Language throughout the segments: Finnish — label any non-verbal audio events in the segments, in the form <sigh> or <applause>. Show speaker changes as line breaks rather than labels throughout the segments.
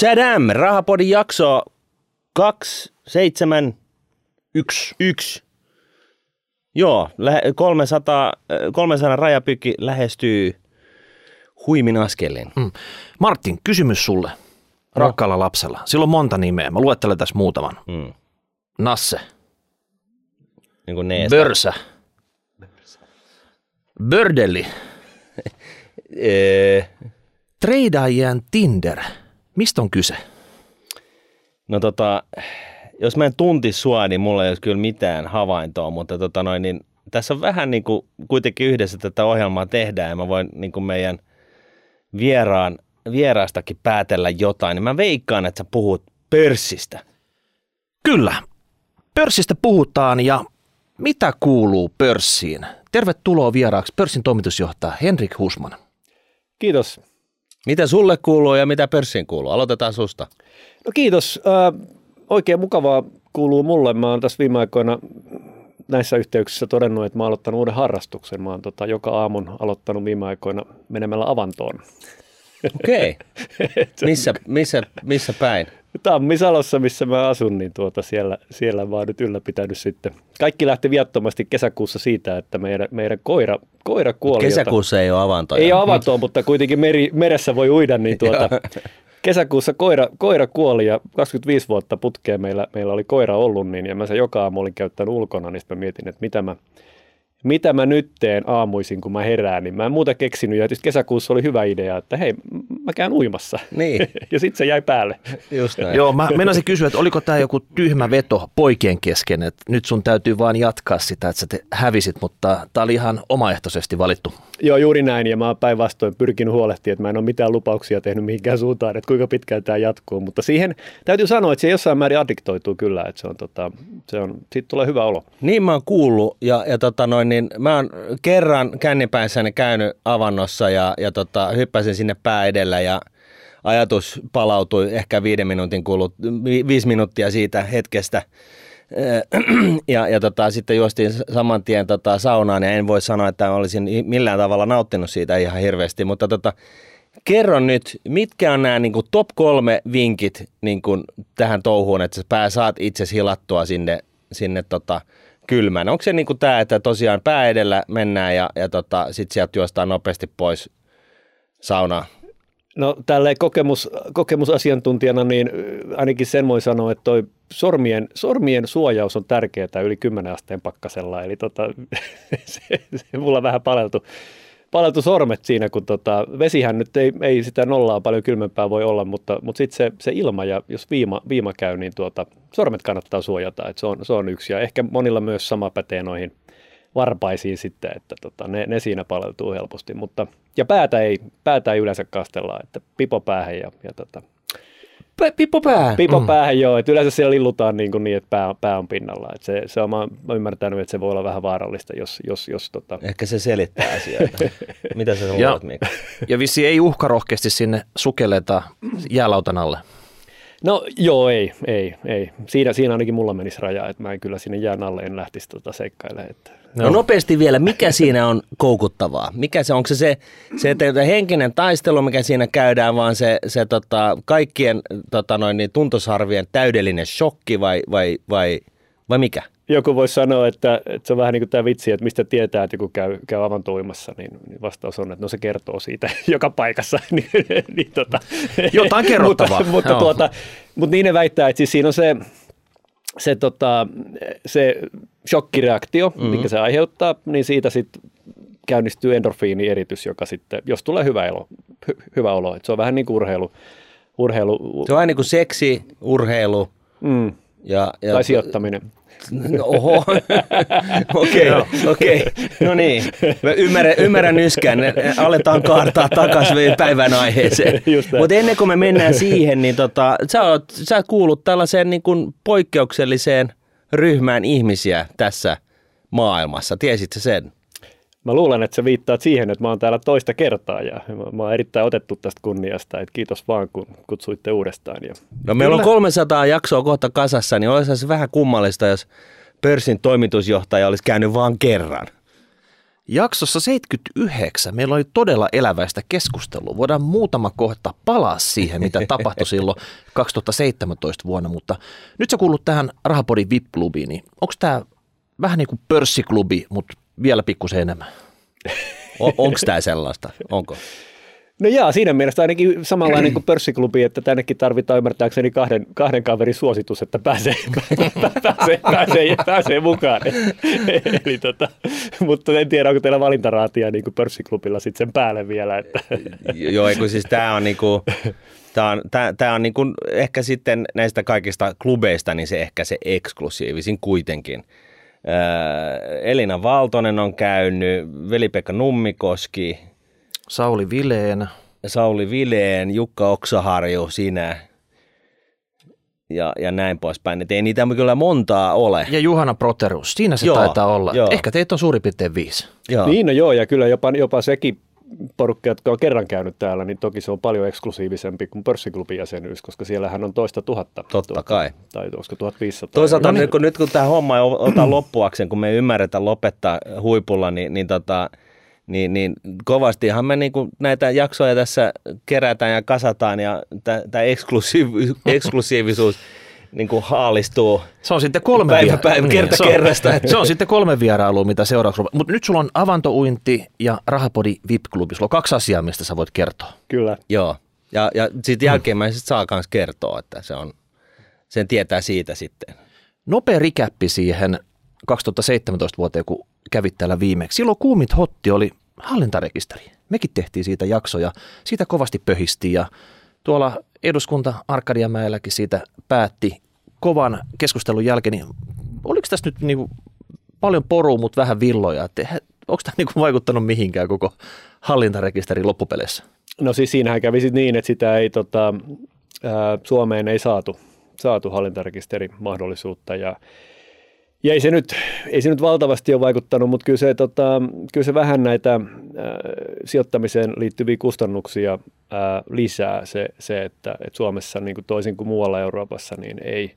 Chadam, Rahapodin jakso 271. Joo, 300, 300 rajapykki lähestyy huimin askelin. Mm.
Martin, kysymys sulle, rakkaalla lapsella. Sillä on monta nimeä. Mä luettelen tässä muutaman. Mm. Nasse.
Niin kuin Neesta.
Börsä. Bördelli. <laughs> Treidaajien Tinder. Mistä on kyse?
No tota, jos mä en tuntis sua, niin mulla ei olisi kyllä mitään havaintoa, mutta tota noin, niin tässä on vähän niin kuin kuitenkin yhdessä tätä ohjelmaa tehdään ja mä voin niin kuin meidän vieraan, vieraastakin päätellä jotain, niin mä veikkaan, että sä puhut pörssistä.
Kyllä, pörssistä puhutaan ja mitä kuuluu pörssiin? Tervetuloa vieraaksi pörssin toimitusjohtaja Henrik Husman.
Kiitos.
Mitä sulle kuuluu ja mitä pörssiin kuuluu? Aloitetaan susta.
No kiitos. Äh, oikein mukavaa kuuluu mulle. Mä oon tässä viime aikoina näissä yhteyksissä todennut, että mä oon aloittanut uuden harrastuksen. Mä oon tota, joka aamun aloittanut viime aikoina menemällä avantoon.
Okei. Okay. <laughs> missä, missä, missä päin?
Tammisalossa, missä mä asun, niin tuota siellä, siellä oon nyt ylläpitänyt sitten. Kaikki lähti viattomasti kesäkuussa siitä, että meidän, meidän koira, koira kuoli.
Kesäkuussa jota, ei ole avantoa.
Ei ole avantoa, mutta kuitenkin meri, meressä voi uida, niin tuota, kesäkuussa koira, koira kuoli ja 25 vuotta putkeen meillä, meillä oli koira ollut, niin ja mä sen joka aamu olin käyttänyt ulkona, niin mä mietin, että mitä mä, mitä mä nyt teen aamuisin, kun mä herään, niin mä en muuta keksinyt. Ja kesäkuussa oli hyvä idea, että hei, mä käyn uimassa.
Niin. <laughs>
ja sitten se jäi päälle.
Just näin.
Joo, mä menisin kysyä, että oliko tämä joku tyhmä veto poikien kesken, että nyt sun täytyy vaan jatkaa sitä, että sä te hävisit, mutta tämä oli ihan omaehtoisesti valittu.
Joo, juuri näin, ja mä oon päinvastoin pyrkinyt huolehtimaan, että mä en ole mitään lupauksia tehnyt mihinkään suuntaan, että kuinka pitkään tämä jatkuu, mutta siihen täytyy sanoa, että se jossain määrin addiktoituu kyllä, että se on, tota, se on, siitä tulee hyvä olo.
Niin mä oon kuullut, ja, ja tota noin, niin mä oon kerran kännipäissäni käynyt avannossa ja, ja tota, hyppäsin sinne pää edellä ja ajatus palautui ehkä viiden minuutin kulut, vi, viisi minuuttia siitä hetkestä. <clears throat> Ja, ja tota, sitten juostiin saman tien tota, saunaan ja en voi sanoa, että olisin millään tavalla nauttinut siitä ihan hirveästi, mutta tota, kerron nyt, mitkä on nämä niin kuin top kolme vinkit niin kuin tähän touhuun, että sä pää saat itse hilattua sinne, sinne tota, kylmän. Onko se niin kuin tämä, että tosiaan pää edellä mennään ja, ja tota, sitten sieltä juostaan nopeasti pois saunaan?
No tälle kokemus, kokemusasiantuntijana, niin ainakin sen voi sanoa, että toi sormien, sormien suojaus on tärkeää yli 10 asteen pakkasella. Eli tota, <laughs> se, se mulla vähän paleltu paleltu sormet siinä, kun tota, vesihän nyt ei, ei sitä nollaa paljon kylmempää voi olla, mutta, mutta sitten se, se ilma ja jos viima, viima käy, niin tuota, sormet kannattaa suojata, että se on, se on yksi. Ja ehkä monilla myös sama pätee noihin varpaisiin sitten, että tota, ne, ne siinä paleltuu helposti. Mutta, ja päätä ei, päätä ei yleensä kastella, että pipo päähän ja, ja tota,
Pipo päähän.
Pipo mm. päähän, joo. Että yleensä siellä lillutaan niin, kuin niin että pää, pää on pinnalla. Että se, se on, mä ymmärtänyt, että se voi olla vähän vaarallista, jos... jos, jos tota...
Ehkä se selittää asioita. <laughs> Mitä sä luulet, Mika?
Ja vissi ei uhkarohkeasti sinne sukelleta jäälautan alle.
No joo, ei, ei, ei. Siinä, siinä ainakin mulla menisi raja, että mä en kyllä sinne jään alle en lähtisi tota seikkailemaan. Että
No nopeasti vielä, mikä siinä on koukuttavaa? Mikä se, onko se se, se että henkinen taistelu, mikä siinä käydään, vaan se, se tota, kaikkien tota noin, niin, tuntosarvien täydellinen shokki vai, vai, vai, vai mikä?
Joku voisi sanoa, että, että se on vähän niin kuin tämä vitsi, että mistä tietää, että joku käy, käy avantoimassa, niin, niin vastaus on, että no se kertoo siitä <laughs> joka paikassa. <laughs> niin, niin, tota,
Jotain <laughs> kerrottavaa.
mutta, mutta, tuota, mutta niin ne väittää, että siis siinä on se, se, tota, se shokkireaktio, mm-hmm. mikä se aiheuttaa, niin siitä sitten käynnistyy endorfiinieritys, joka sitten, jos tulee hyvä, elo, hy, hyvä olo, että se on vähän niin kuin urheilu. urheilu.
Se on vähän niin kuin seksi, urheilu. Mm.
Ja, ja, tai sijoittaminen.
Oho, <laughs> okei, okei. No niin, Mä ymmärrän, ymmärrän yskään, aletaan kaartaa takaisin päivän aiheeseen. <laughs> Mutta ennen kuin me mennään siihen, niin tota, sä, oot, sä kuulut tällaiseen niin kuin poikkeukselliseen ryhmään ihmisiä tässä maailmassa. Tiesitkö sen?
Mä luulen, että sä viittaat siihen, että mä oon täällä toista kertaa ja mä oon erittäin otettu tästä kunniasta, että kiitos vaan kun kutsuitte uudestaan. Ja
no meillä on 300 jaksoa kohta kasassa, niin olisi se vähän kummallista, jos pörssin toimitusjohtaja olisi käynyt vain kerran.
Jaksossa 79 meillä oli todella eläväistä keskustelua. Voidaan muutama kohta palaa siihen, mitä <laughs> tapahtui silloin 2017 vuonna, mutta nyt sä kuulut tähän Rahapodin VIP-klubiin, niin onko tämä vähän niin kuin pörssiklubi, mutta vielä pikkusen enemmän?
O- onko tämä sellaista? Onko?
No jaa, siinä mielessä ainakin samanlainen kuin pörssiklubi, että tännekin tarvitaan ymmärtääkseni kahden, kahden kaverin suositus, että pääsee, <laughs> pääsee, pääsee, pääsee mukaan. <laughs> Eli tota, mutta en tiedä, onko teillä valintaraatia niin kuin pörssiklubilla sitten sen päälle vielä. Että.
Joo, eikö siis tämä on niinku, Tämä on, tää, tää on niinku ehkä sitten näistä kaikista klubeista niin se ehkä se eksklusiivisin kuitenkin. Elina Valtonen on käynyt, Veli-Pekka Nummikoski,
Sauli Vileen.
Sauli Vileen, Jukka Oksaharju, sinä ja, ja näin poispäin. Et ei niitä kyllä montaa ole.
Ja Juhana Proterus, siinä se
Joo,
taitaa olla.
joo.
Ehkä teitä on suurin piirtein viisi.
Joo.
Niin, no joo, ja kyllä jopa, jopa sekin porukka, jotka on kerran käynyt täällä, niin toki se on paljon eksklusiivisempi kuin pörssiklubin jäsenyys, koska siellähän on toista tuhatta.
Totta
tuota,
kai.
Tai olisiko 1500.
Toisaalta
No niin.
nyt, kun, nyt kun tämä homma ei ota <clears throat> loppuakseen, kun me ei ymmärretä lopettaa huipulla, niin, niin, tota, niin, niin kovastihan me niin näitä jaksoja tässä kerätään ja kasataan ja tämä eksklusiiv- <laughs> eksklusiivisuus niin kuin haalistuu.
Se on sitten kolme
Päivä
viera-
päivä, kerta
se on,
kerrasta.
Se on sitten kolme vierailua, mitä seuraavaksi ruvetaan. Mutta nyt sulla on avantouinti ja rahapodi VIP-klubi. Sulla on kaksi asiaa, mistä sä voit kertoa.
Kyllä.
Joo. Ja, ja sitten jälkeenmäiset saa myös kertoa, että se on, sen tietää siitä sitten.
Nopea rikäppi siihen 2017 vuoteen, kun kävit täällä viimeksi. Silloin kuumit hotti oli hallintarekisteri. Mekin tehtiin siitä jaksoja. Siitä kovasti pöhisti ja tuolla eduskunta Arkadiamäelläkin siitä päätti kovan keskustelun jälkeen. Niin oliko tässä nyt niinku paljon porua, mutta vähän villoja? Että onko tämä niinku vaikuttanut mihinkään koko hallintarekisterin loppupeleissä?
No siis siinähän kävi sit niin, että sitä ei tota, Suomeen ei saatu, saatu hallintarekisterin mahdollisuutta ja ja ei se, nyt, ei se nyt valtavasti ole vaikuttanut, mutta kyllä se, tota, kyllä se vähän näitä ää, sijoittamiseen liittyviä kustannuksia ää, lisää se, se että, että Suomessa niin kuin toisin kuin muualla Euroopassa niin ei,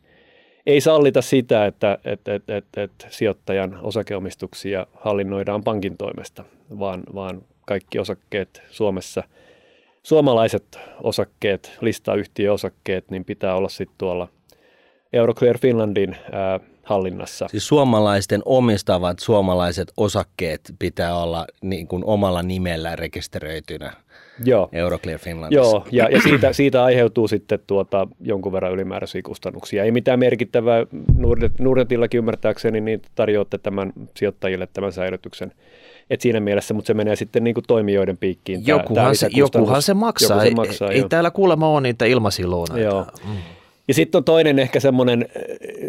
ei sallita sitä, että et, et, et, et sijoittajan osakeomistuksia hallinnoidaan pankin toimesta, vaan, vaan kaikki osakkeet Suomessa, suomalaiset osakkeet, listayhtiöosakkeet, niin pitää olla sitten tuolla Euroclear Finlandin ää, hallinnassa.
Siis suomalaisten omistavat suomalaiset osakkeet pitää olla niin kuin omalla nimellä rekisteröitynä
Joo.
Euroclear Finlandissa.
Joo, ja, ja siitä, siitä aiheutuu sitten tuota, jonkun verran ylimääräisiä kustannuksia. Ei mitään merkittävää. Nordnet, Nordnetillakin ymmärtääkseni niin tarjoatte tämän sijoittajille tämän säilytyksen. Et siinä mielessä, mutta se menee sitten niin kuin toimijoiden piikkiin. tää- tää
Jokuhan se, jokuhan se maksaa.
Joku se
ei,
maksaa
ei
joo.
täällä kuulemma ole niitä ilmasiluuna.
Joo. Ja sitten on toinen ehkä semmoinen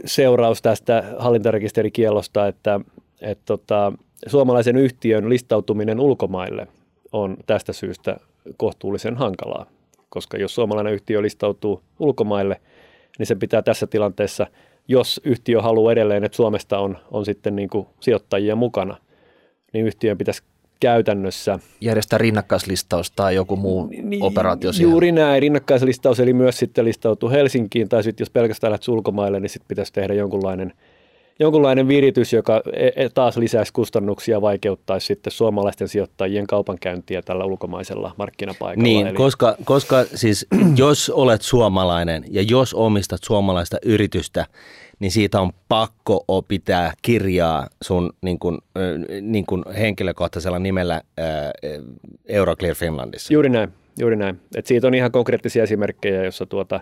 seuraus tästä hallintarekisterikielosta, että, että tota, suomalaisen yhtiön listautuminen ulkomaille on tästä syystä kohtuullisen hankalaa. Koska jos suomalainen yhtiö listautuu ulkomaille, niin se pitää tässä tilanteessa, jos yhtiö haluaa edelleen, että Suomesta on, on sitten niin kuin sijoittajia mukana, niin yhtiön pitäisi käytännössä
Järjestää rinnakkaislistaus tai joku muu operaatio siihen.
Niin, Juuri näin, rinnakkaislistaus, eli myös sitten listautuu Helsinkiin, tai sitten jos pelkästään lähdet ulkomaille, niin sitten pitäisi tehdä jonkunlainen, jonkunlainen viritys, joka e- e- taas lisäisi kustannuksia, vaikeuttaisi sitten suomalaisten sijoittajien kaupankäyntiä tällä ulkomaisella markkinapaikalla.
Niin,
eli,
koska, koska siis <clears throat> jos olet suomalainen ja jos omistat suomalaista yritystä, niin siitä on pakko pitää kirjaa sun niin kuin, niin kuin henkilökohtaisella nimellä Euroclear Finlandissa.
Juuri näin, juuri näin. Et siitä on ihan konkreettisia esimerkkejä, jossa tuota,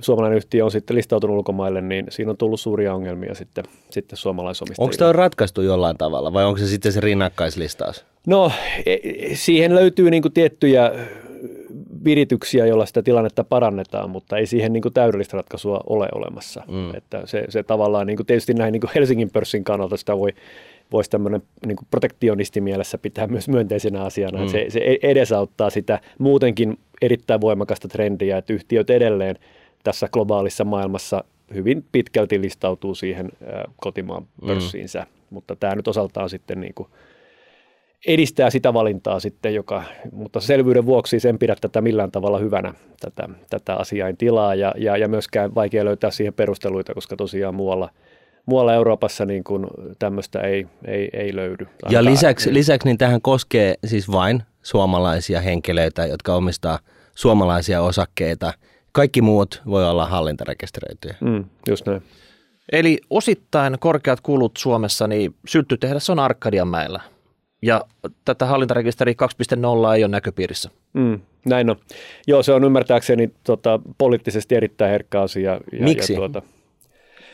suomalainen yhtiö on sitten listautunut ulkomaille, niin siinä on tullut suuria ongelmia sitten, sitten suomalaisomistajille.
Onko tämä ratkaistu jollain tavalla vai onko se sitten se rinnakkaislistaus?
No, e- e- siihen löytyy niin kuin tiettyjä virityksiä, joilla sitä tilannetta parannetaan, mutta ei siihen niin kuin täydellistä ratkaisua ole olemassa. Mm. Että se, se tavallaan niin kuin tietysti näin niin kuin Helsingin pörssin kannalta sitä voi voisi tämmöinen niin protektionisti mielessä pitää myös myönteisenä asiana. Mm. Se, se e- edesauttaa sitä muutenkin erittäin voimakasta trendiä, että yhtiöt edelleen tässä globaalissa maailmassa hyvin pitkälti listautuu siihen kotimaan pörssiinsä, mm. mutta tämä nyt osaltaan sitten niin kuin edistää sitä valintaa sitten, joka, mutta selvyyden vuoksi sen pidä tätä millään tavalla hyvänä, tätä, tätä asiain tilaa ja, ja, ja myöskään vaikea löytää siihen perusteluita, koska tosiaan muualla, muualla Euroopassa niin kuin tämmöistä ei, ei, ei löydy.
Ja lisäksi, lisäksi niin tähän koskee siis vain suomalaisia henkilöitä, jotka omistaa suomalaisia osakkeita. Kaikki muut voi olla hallintarekisteröityjä.
Mm, just näin.
Eli osittain korkeat kulut Suomessa, niin sylttytehdas on Arkadianmäellä. Ja tätä hallintarekisteri 2.0 ei ole näköpiirissä.
Mm, näin on. Joo, se on ymmärtääkseni tota, poliittisesti erittäin herkkä asia. Ja,
Miksi?
Ja, tuota,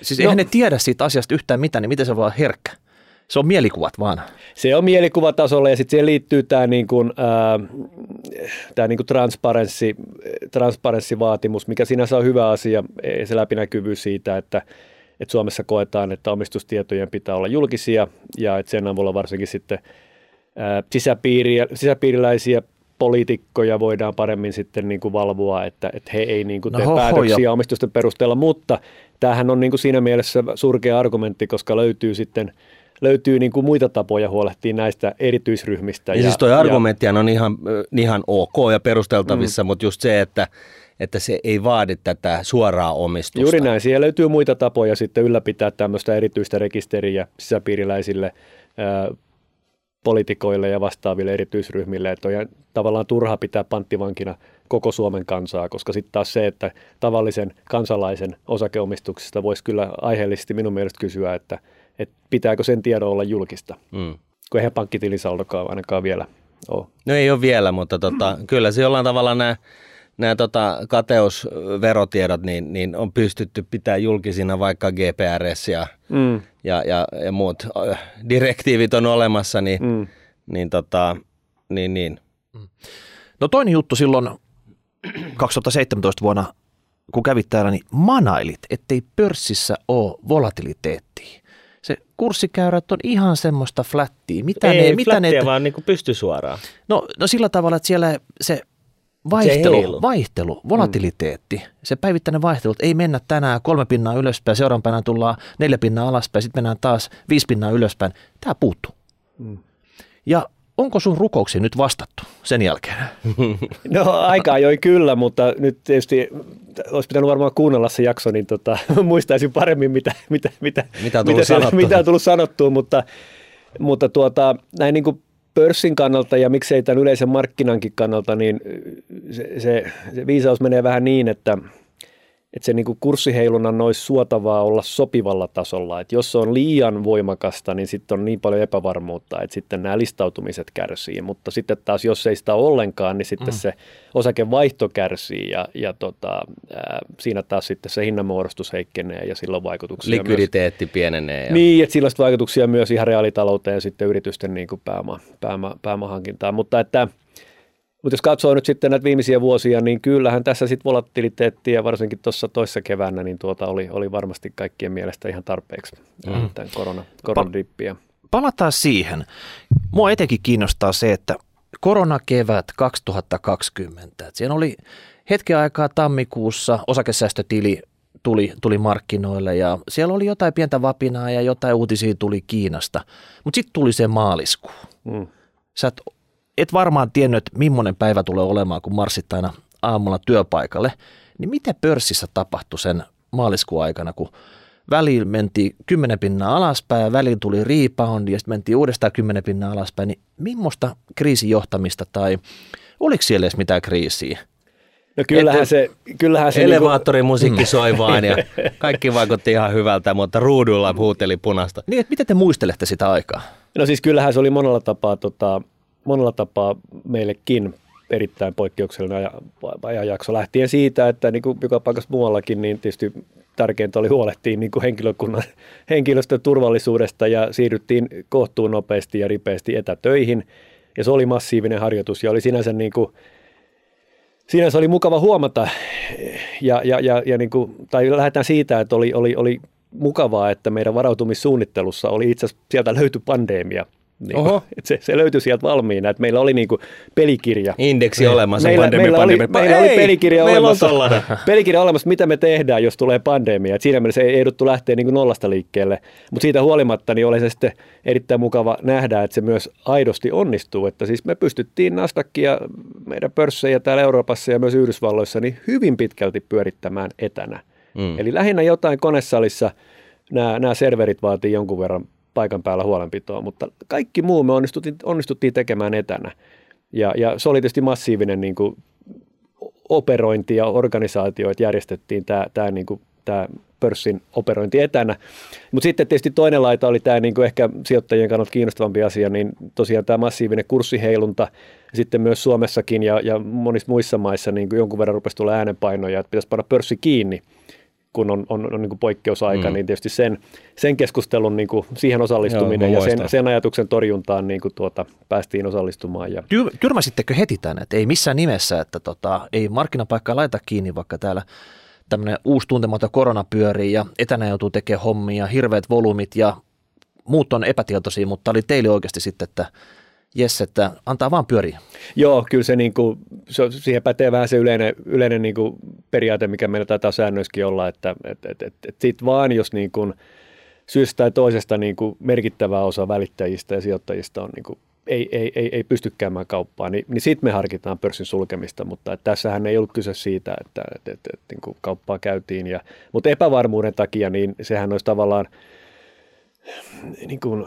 Siis no, eihän ne tiedä siitä asiasta yhtään mitään, niin miten se voi olla herkkä? Se on mielikuvat vaan.
Se on mielikuvatasolla ja sitten siihen liittyy tämä niin kuin, tää niin kuin transparenssi, transparenssivaatimus, mikä sinänsä on hyvä asia, se läpinäkyvyys siitä, että, että Suomessa koetaan, että omistustietojen pitää olla julkisia ja että sen avulla varsinkin sitten sisäpiiriä, sisäpiiriläisiä poliitikkoja voidaan paremmin sitten niin kuin valvoa, että, että he ei niin kuin
No
tee
hoho,
päätöksiä
ja-
omistusten perusteella, mutta tämähän on niin kuin siinä mielessä surkea argumentti, koska löytyy sitten löytyy niin kuin muita tapoja huolehtia näistä erityisryhmistä.
Ja, ja siis toi argumenttihan on ihan, ihan ok ja perusteltavissa, mm. mutta just se, että, että se ei vaadi tätä suoraa omistusta.
Juuri näin. Siellä löytyy muita tapoja sitten ylläpitää tämmöistä erityistä rekisteriä sisäpiiriläisille poliitikoille ja vastaaville erityisryhmille. Että on tavallaan turha pitää panttivankina koko Suomen kansaa, koska sitten taas se, että tavallisen kansalaisen osakeomistuksesta voisi kyllä aiheellisesti minun mielestä kysyä, että, että pitääkö sen tiedon olla julkista,
Mm.
kun eihän pankkitilisaldokaan ainakaan vielä ole.
No ei ole vielä, mutta tota, kyllä se jollain tavalla nämä nämä tota, kateusverotiedot niin, niin on pystytty pitää julkisina, vaikka GPRS ja,
Mm,
ja, ja, ja muut direktiivit on olemassa, niin, mm.
mm.
niin, tota, niin, niin.
No toinen juttu silloin <clears throat> 2017 vuonna, kun kävit täällä, niin manailit, ettei pörssissä ole volatiliteettia. Se kurssikäyrät on ihan semmoista flättiä. Mitä
ei
ne, mitä ne,
vaan niin pysty suoraan.
no, no sillä tavalla, että siellä se. Vaihtelu, vaihtelu volatiliteetti, se päivittäinen vaihtelu, että ei mennä tänään kolme pinnaa ylöspäin, seuraavan päivänä tullaan neljä pinnaa alaspäin, sitten mennään taas viisi pinnaa ylöspäin. Tämä puuttuu.
Mm.
Ja onko sun rukouksiin nyt vastattu sen jälkeen? <laughs>
No aika ajoin kyllä, mutta nyt tietysti olisi pitänyt varmaan kuunnella se jakso, niin tota, <laughs> muistaisin paremmin, mitä, mitä, mitä,
Mitä on tullut sanottua.
mitä on tullut sanottua, mutta, mutta tuota, näin niin kuin pörssin kannalta ja miksei tämän yleisen markkinankin kannalta, niin se, se, se viisaus menee vähän niin, että, että se niin kuin kurssiheilunnan olisi suotavaa olla sopivalla tasolla. Että jos se on liian voimakasta, niin sitten on niin paljon epävarmuutta, että sitten nämä listautumiset kärsii. Mutta sitten taas, jos ei sitä ollenkaan, niin sitten mm. se osakevaihto kärsii ja, ja tota, ää, siinä taas sitten se hinnanmuodostus heikkenee ja silloin vaikutuksia myös.
Likviditeetti pienenee. Ja...
Niin, että sillä on vaikutuksia myös ihan reaalitalouteen ja sitten yritysten niin kuin pääoma, pääoma, pääomahankintaan. Mutta että mutta jos katsoo nyt sitten näitä viimeisiä vuosia, niin kyllähän tässä sitten volatiliteettia, varsinkin tuossa toissa keväänä, niin tuota oli, oli varmasti kaikkien mielestä ihan tarpeeksi mm. tämän korona, koronadippiä.
Palataan siihen. Mua etenkin kiinnostaa se, että koronakevät 2020. Et siinä oli hetken aikaa tammikuussa osakesäästötili tuli, tuli markkinoille ja siellä oli jotain pientä vapinaa ja jotain uutisia tuli Kiinasta. Mutta sitten tuli se maaliskuu.
Mm.
Sä et, et varmaan tiennyt, että millainen päivä tulee olemaan, kun marssit aina aamulla työpaikalle. Niin mitä pörssissä tapahtui sen maaliskuun aikana, kun väliin mentiin 10 pinnaa alaspäin ja väliin tuli rebound ja sitten mentiin uudestaan 10 pinnaa alaspäin, niin millaista kriisijohtamista tai oliko siellä edes mitään kriisiä?
No kyllähän
Et-
se, kyllähän se niinku-
Elevaattorimusiikki soi vaan ja <laughs> kaikki vaikutti ihan hyvältä, mutta ruudulla huuteli punasta.
Niin, että miten te muistelette sitä aikaa?
No siis kyllähän se oli monella tapaa, tota, monella tapaa meillekin erittäin poikkeuksellinen aja- ajanjakso lähtien siitä, että niin kuin joka paikassa muuallakin, niin tietysti tärkeintä oli huolehtia niin kuin henkilökunnan, <laughs> henkilöstön turvallisuudesta ja siirryttiin kohtuun nopeasti ja ripeästi etätöihin. Ja se oli massiivinen harjoitus ja oli sinänsä niin kuin, sinänsä oli mukava huomata, ja, ja, ja, ja niin kuin, tai lähdetään siitä, että oli, oli, oli mukavaa, että meidän varautumissuunnittelussa oli itse asiassa, sieltä löytyi pandemia. Niin
Oho.
kuin, <laughs> että se, se löytyi sieltä valmiina, että meillä oli niin kuin pelikirja.
Indeksi olemassa,
Meillä,
pandemia,
meillä,
pandemia.
oli, meillä oli
Ei,
pelikirja
meillä on
olemassa, <laughs> pelikirja olemassa, mitä me tehdään, jos tulee pandemia. Et siinä mielessä ei ei jouduttu lähteä niin kuin nollasta liikkeelle. Mutta siitä huolimatta niin oli se sitten erittäin mukava nähdä, että se myös aidosti onnistuu. Että siis me pystyttiin Nasdaqia, meidän pörssejä täällä Euroopassa ja myös Yhdysvalloissa niin hyvin pitkälti pyörittämään etänä.
Mm.
Eli lähinnä jotain konesalissa nämä, nämä serverit vaatii jonkun verran paikan päällä huolenpitoa, mutta kaikki muu me onnistuttiin, onnistuttiin tekemään etänä. Ja, ja se oli tietysti massiivinen niin kuin, operointi ja organisaatio, että järjestettiin tämä, tämä, niin kuin, tämä pörssin operointi etänä. Mutta sitten tietysti toinen laita oli tämä niin kuin ehkä sijoittajien kannalta kiinnostavampi asia, niin tosiaan tämä massiivinen kurssiheilunta, sitten myös Suomessakin ja, ja monissa muissa maissa niin kuin jonkun verran rupesi tulla äänenpainoja, että pitäisi panna pörssi kiinni kun on, on, on niin kuin poikkeusaika, mm. niin tietysti sen, sen keskustelun niin kuin siihen osallistuminen Joo, ja sen, sen ajatuksen torjuntaan niin kuin tuota, päästiin osallistumaan. Ja...
Tyrmäsittekö heti tämän, että ei missään nimessä, että tota, ei markkinapaikkaa laita kiinni, vaikka täällä tämmöinen uusi tuntematon korona pyörii ja etänä joutuu tekemään hommia, hirveät volyymit ja muut on epätietoisia, mutta oli teille oikeasti sitten, että jes, että antaa vaan pyöriä.
Joo, kyllä se, niin kuin, se siihen pätee vähän se yleinen, yleinen niin kuin periaate, mikä meillä taitaa säännöissäkin olla, että et, et, et, et sit vaan jos niin kuin, syystä tai toisesta niin kuin merkittävä osa välittäjistä ja sijoittajista on niin kuin, ei, ei, ei, ei pysty käymään kauppaa, niin, niin sitten me harkitaan pörssin sulkemista, mutta että tässähän ei ollut kyse siitä, että, että, että, että niin kuin kauppaa käytiin. Ja, mutta epävarmuuden takia, niin sehän olisi tavallaan – niin kuin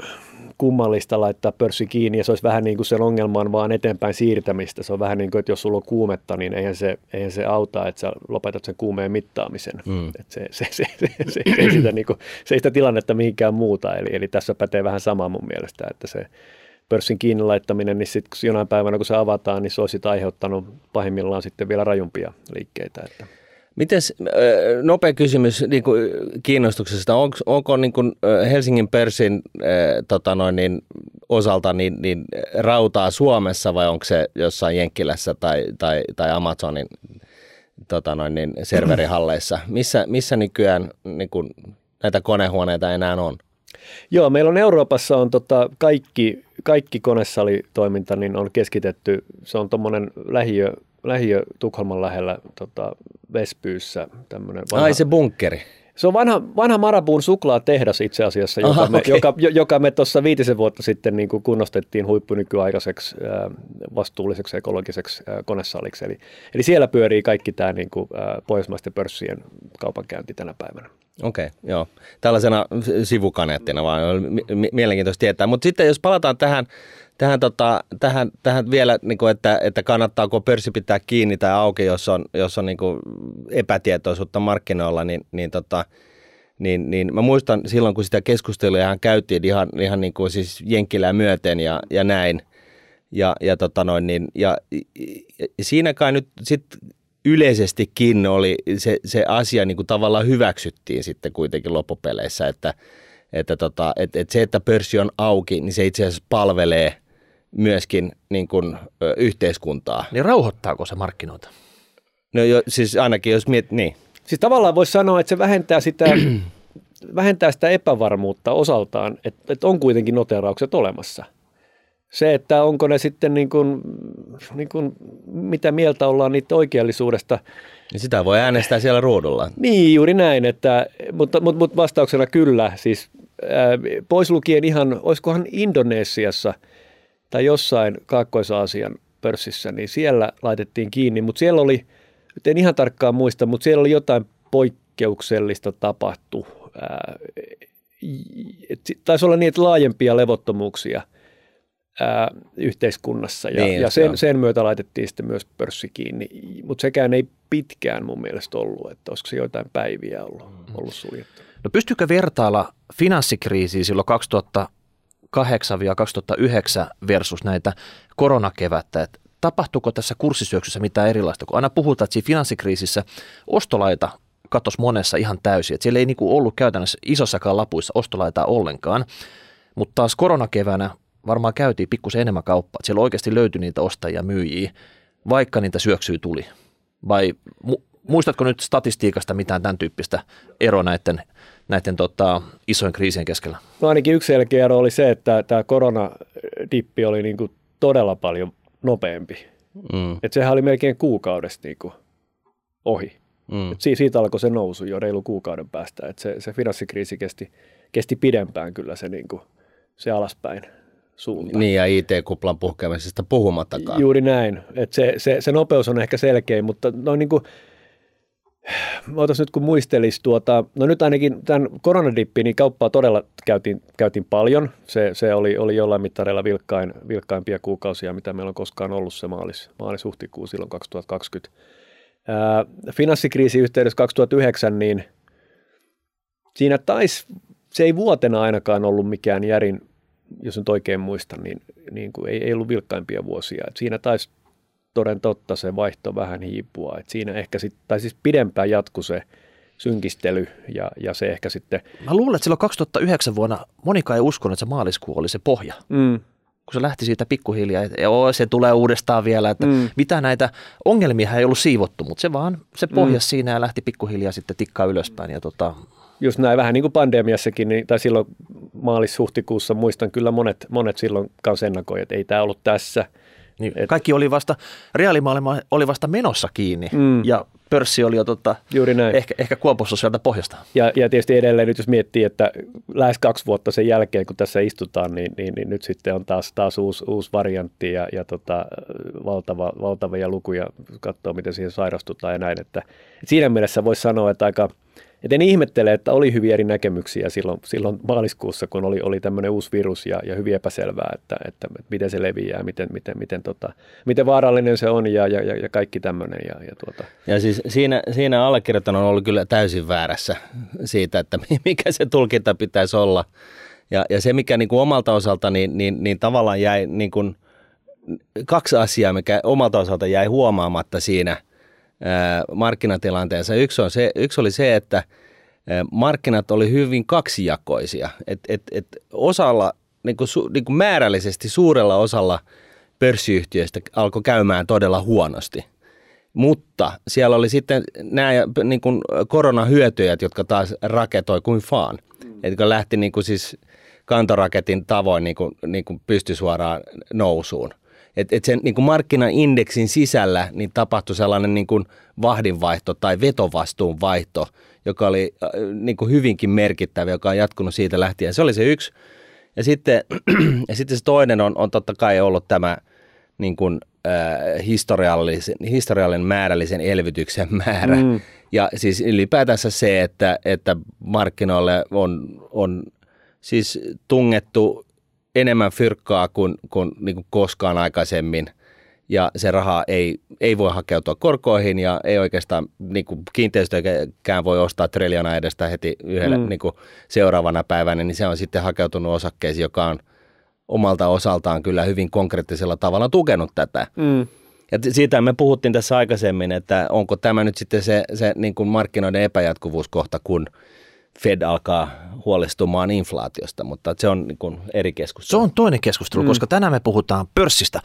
kummallista laittaa pörssi kiinni ja se olisi vähän niin kuin sen ongelman vaan eteenpäin siirtämistä. Se on vähän niin kuin, että jos sulla on kuumetta, niin eihän se, eihän se auta, että sä lopetat sen kuumeen mittaamisen. Mm. Se, se, se, se, se, se, ei sitä niin kuin, se ei sitä tilannetta mihinkään muuta. Eli, eli tässä pätee vähän sama mun mielestä, että se pörssin kiinni laittaminen, niin sitten jonain päivänä kun se avataan, niin se olisi aiheuttanut pahimmillaan sitten vielä rajumpia liikkeitä. Että.
Miten nopea kysymys niin kuin kiinnostuksesta, onko, onko niin kuin Helsingin pörssin tota noin, niin, osalta niin, niin rautaa Suomessa vai onko se jossain Jenkkilässä tai, tai, tai Amazonin tota noin, niin serverihalleissa? Missä, missä nykyään niin kuin, näitä konehuoneita enää on?
Joo, meillä on Euroopassa on tota kaikki, kaikki konesalitoiminta niin on keskitetty, se on tuommoinen lähiö lähiö Tukholman lähellä tota, Vespyyssä. Vanha,
Ai se bunkkeri.
Se on vanha, vanha Marabuun suklaatehdas itse asiassa, joka, Aha, me, okay. joka, joka me tuossa viitisen vuotta sitten niin kuin kunnostettiin huippunykyaikaiseksi vastuulliseksi ekologiseksi konesaliksi. Eli, eli siellä pyörii kaikki tämä niin kuin, pohjoismaisten pörssien kaupankäynti tänä päivänä.
Okei, okay, joo. Tällaisena sivukaneettina vaan mielenkiintoista tietää. Mutta sitten jos palataan tähän tähän, tota, tähän, tähän vielä, niin kuin, että, että kannattaako pörssi pitää kiinni tai auki, jos on, jos on niin kuin epätietoisuutta markkinoilla, niin, niin, tota, niin, niin mä muistan silloin, kun sitä keskustelua käytiin ihan, ihan niin kuin siis Jenkkilää myöten ja, ja näin. Ja, ja, tota noin, niin, ja, ja siinä kai nyt sitten yleisestikin oli se, se asia niin kuin tavallaan hyväksyttiin sitten kuitenkin loppupeleissä, että, että, tota, että, että se, että pörssi on auki, niin se itse asiassa palvelee – myöskin niin kuin, ö, yhteiskuntaa.
Niin rauhoittaako se markkinoita?
No jo, siis ainakin jos miet, niin.
Siis tavallaan voisi sanoa, että se vähentää sitä, <clears throat> vähentää sitä epävarmuutta osaltaan, että, että on kuitenkin noteraukset olemassa. Se, että onko ne sitten niin kuin, niin kuin, mitä mieltä ollaan niiden oikeellisuudesta.
Niin sitä voi äänestää siellä ruudulla.
Niin, juuri näin, että, mutta, mutta, mutta vastauksena kyllä. Siis ää, pois lukien ihan, olisikohan Indonesiassa – tai jossain Kaakkois-Aasian pörssissä, niin siellä laitettiin kiinni, mutta siellä oli, nyt en ihan tarkkaan muista, mutta siellä oli jotain poikkeuksellista tapahtu. taisi olla niitä laajempia levottomuuksia ää, yhteiskunnassa ja, niin, ja sen, sen myötä laitettiin sitten myös pörssi kiinni, mutta sekään ei pitkään mun mielestä ollut, että olisiko se joitain päiviä ollut, ollut suljettu.
No pystyykö vertailla finanssikriisiä silloin 2000 2008-2009 versus näitä koronakevättä, että tapahtuuko tässä kurssisyöksyssä mitään erilaista, kun aina puhutaan, että siinä finanssikriisissä ostolaita katos monessa ihan täysin, että siellä ei niinku ollut käytännössä isossakaan lapuissa ostolaitaa ollenkaan, mutta taas koronakevänä varmaan käytiin pikkusen enemmän kauppaa, että siellä oikeasti löytyi niitä ostajia myyjiä, vaikka niitä syöksyä tuli. Vai mu- muistatko nyt statistiikasta mitään tämän tyyppistä eroa näiden näiden tota, isojen kriisien keskellä?
No ainakin yksi selkeä ero oli se, että tämä koronadippi oli niin kuin todella paljon nopeampi. Mm. Et sehän oli melkein kuukaudesta niin kuin ohi. Mm. Et siitä alkoi se nousu jo reilu kuukauden päästä. Et se, se finanssikriisi kesti, kesti pidempään kyllä se, niin kuin, se alaspäin suunta.
Niin ja IT-kuplan puhkeamisesta puhumattakaan.
Juuri näin. Et se, se, se nopeus on ehkä selkein, mutta noin niin kuin – Ootas nyt kun muistelis tuota, no nyt ainakin tämän koronadippi, niin kauppaa todella käytiin, käytiin paljon. Se, se oli, oli jollain mittareilla vilkkain, vilkkaimpia kuukausia, mitä meillä on koskaan ollut se maalis, maalis-huhtikuu silloin 2020. Ää, finanssikriisi yhteydessä 2009, niin siinä taisi, se ei vuotena ainakaan ollut mikään järin, jos nyt oikein muistan, niin, niin kuin ei, ei ollut vilkkaimpia vuosia. Et siinä taisi toden totta se vaihto vähän hiipua. Et siinä ehkä sit, tai siis pidempään jatku se synkistely ja, ja se ehkä sitten...
Mä luulen, että silloin 2009 vuonna monikaan ei uskonut, että se maaliskuu oli se pohja.
Mm,
Kun se lähti siitä pikkuhiljaa, että joo, se tulee uudestaan vielä, että
Mm.
mitä näitä ongelmia ei ollut siivottu, mutta se vaan, se pohjas mm. siinä ja lähti pikkuhiljaa sitten tikkaa ylöspäin. Ja tota,
just näin, vähän niin kuin pandemiassakin, niin, tai silloin maalis-huhtikuussa muistan kyllä monet, monet silloin kanssa ennakoi, että ei tämä ollut tässä.
Niin
Et-
kaikki oli vasta, reaalimaailma oli vasta menossa kiinni
Mm.
ja pörssi oli jo tota,
Juuri näin.
ehkä, ehkä kuopossa sieltä pohjasta.
Ja, ja tietysti edelleen nyt jos miettii, että lähes kaksi vuotta sen jälkeen, kun tässä istutaan, niin, niin, niin nyt sitten on taas, taas uusi, uusi variantti ja, ja tota, valtava, valtavia lukuja, katsoo miten siihen sairastutaan ja näin. Että, että siinä mielessä voisi sanoa, että aika, et en ihmettele, että oli hyviä eri näkemyksiä silloin, silloin maaliskuussa, kun oli, oli tämmöinen uusi virus ja, ja hyvin epäselvää, että, että, miten se leviää, miten, miten, miten, tota, miten vaarallinen se on ja, ja, ja, ja kaikki tämmöinen. Ja, ja tuota.
Ja siis siinä, siinä allekirjoittanut on ollut kyllä täysin väärässä siitä, että mikä se tulkinta pitäisi olla. Ja, ja se, mikä niin kuin omalta osalta, niin, niin, niin tavallaan jäi niin kuin kaksi asiaa, mikä omalta osalta jäi huomaamatta siinä ää, markkinatilanteessa. Yksi, on se, yksi oli se, että markkinat oli hyvin kaksijakoisia. Et, et, et osalla, niin kuin, su, niin kuin määrällisesti suurella osalla pörssiyhtiöistä alkoi käymään todella huonosti. Mutta siellä oli sitten nämä niin kuin koronahyötyjät, jotka taas raketoi kuin faan. Mm. Eli lähti niin kuin siis kantoraketin tavoin niin kuin, niin kuin pysty suoraan nousuun. Et, et sen niin kuin markkinaindeksin sisällä niin tapahtui sellainen niin kuin vahdinvaihto tai vetovastuun vaihto, joka oli äh, niin kuin hyvinkin merkittävä, joka on jatkunut siitä lähtien. Se oli se yksi. Ja sitten, <clears throat> ja sitten se toinen on, on totta kai ollut tämä niin kuin, äh, historiallisen, historiallinen määrällisen elvytyksen määrä. Mm. Ja siis ylipäätänsä se, että, että markkinoille on, on siis tungettu enemmän fyrkkaa kuin, kuin, niin kuin koskaan aikaisemmin. Ja se raha ei, ei voi hakeutua korkoihin ja ei oikeastaan niin kuin kiinteistöjäkään voi ostaa triljona edestä heti yhdellä mm. niin kuin seuraavana päivänä, niin se on sitten hakeutunut osakkeisiin, joka on omalta osaltaan kyllä hyvin konkreettisella tavalla tukenut tätä.
Mm.
Ja siitä me puhuttiin tässä aikaisemmin, että onko tämä nyt sitten se, se niin kuin markkinoiden epäjatkuvuuskohta, kun Fed alkaa huolestumaan inflaatiosta, mutta se on niin eri
Se
keskustelu.
on toinen keskustelu, mm. koska tänään me puhutaan pörssistä.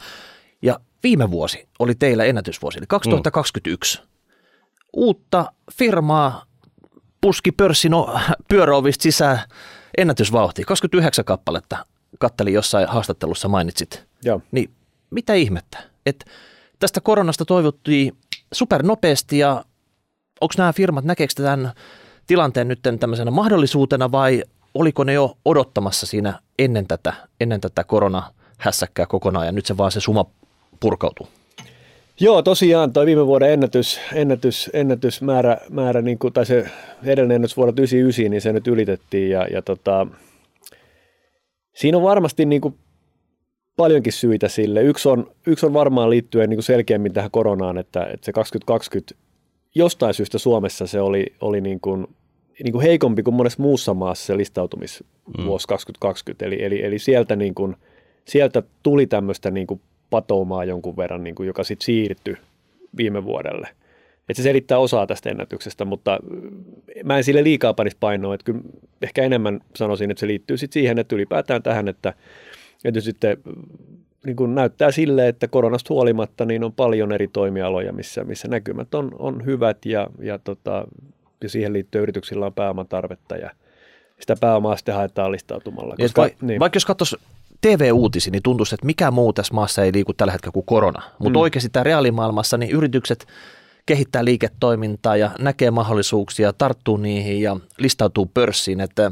Ja viime vuosi oli teillä ennätysvuosi, eli 2021. Mm. Uutta firmaa puski pörssin <laughs> pyöräovista sisään ennätysvauhtia. 29 kappaletta kattelin jossain haastattelussa mainitsit.
Joo.
Niin mitä ihmettä? Et tästä koronasta toivottiin supernopeasti ja onko nämä firmat, näkeekö tämän tilanteen nyt tämmöisenä mahdollisuutena vai oliko ne jo odottamassa siinä ennen tätä, ennen tätä koronahässäkkää kokonaan ja nyt se vaan se suma purkautuu?
Joo, tosiaan toi viime vuoden ennätys, ennätys, ennätysmäärä, määrä, niin kuin, tai se edellinen ennätys vuodelta 99, niin se nyt ylitettiin ja, ja tota, siinä on varmasti niin kuin paljonkin syitä sille. Yksi on, yksi on varmaan liittyen niin kuin selkeämmin tähän koronaan, että, että se 2020 jostain syystä Suomessa se oli, oli niin kuin, niin kuin heikompi kuin monessa muussa maassa se listautumisvuosi mm. 2020. Eli, eli, eli sieltä, niin kuin, sieltä tuli tämmöistä niin kuin patoumaa jonkun verran, niin kuin, joka sitten siirtyi viime vuodelle. Et se selittää osaa tästä ennätyksestä, mutta mä en sille liikaa panisi painoa. Että kyllä ehkä enemmän sanoisin, että se liittyy sit siihen, että ylipäätään tähän, että, että sitten niin kuin näyttää sille, että koronasta huolimatta niin on paljon eri toimialoja, missä, missä näkymät on, on hyvät ja, ja, tota, ja siihen liittyy yrityksillä on pääoman tarvetta ja sitä pääomaa sitten haetaan listautumalla.
Koska, va- niin. Vaikka jos katsoisi TV-uutisia, niin tuntuisi, että mikä muu tässä maassa ei liiku tällä hetkellä kuin korona. Mutta mm. oikeasti tämä reaalimaailmassa, niin yritykset kehittää liiketoimintaa ja näkee mahdollisuuksia, tarttuu niihin ja listautuu pörssiin, että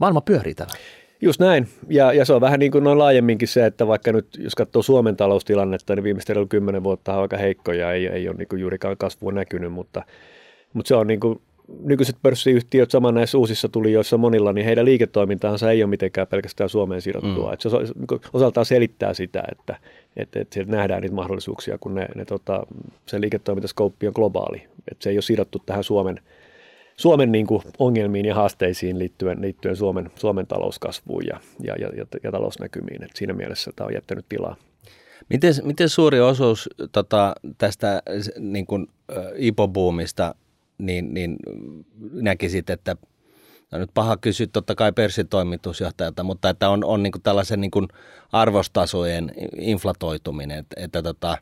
maailma pyörii tällä.
Just näin. Ja, ja se on vähän niin kuin noin laajemminkin se, että vaikka nyt jos katsoo Suomen taloustilannetta, niin viimeisten kymmenen vuotta on aika heikko ja ei, ei ole niin kuin juurikaan kasvua näkynyt, mutta, mutta se on niin kuin, nykyiset pörssiyhtiöt saman näissä uusissa tulijoissa monilla, niin heidän liiketoimintaansa ei ole mitenkään pelkästään Suomeen sidottua. Mm. Et se niinku osaltaan selittää sitä, että, että, että sieltä nähdään niitä mahdollisuuksia, kun ne, ne tota, se liiketoimintaskouppi on globaali. Et se ei ole sidottu tähän Suomen, Suomen niin kuin ongelmiin ja haasteisiin liittyen, liittyen Suomen, Suomen talouskasvuun ja, ja, ja, ja, ja talousnäkymiin. Et siinä mielessä tämä on jättänyt tilaa.
Miten, miten suuri osuus tota, tästä niin kuin, IPO-buumista niin, niin näkisit, että on nyt paha kysyä totta kai pörssitoimitusjohtajalta, mutta että on, on niin kuin tällaisen niin kuin arvostasojen inflatoituminen, että, että tota,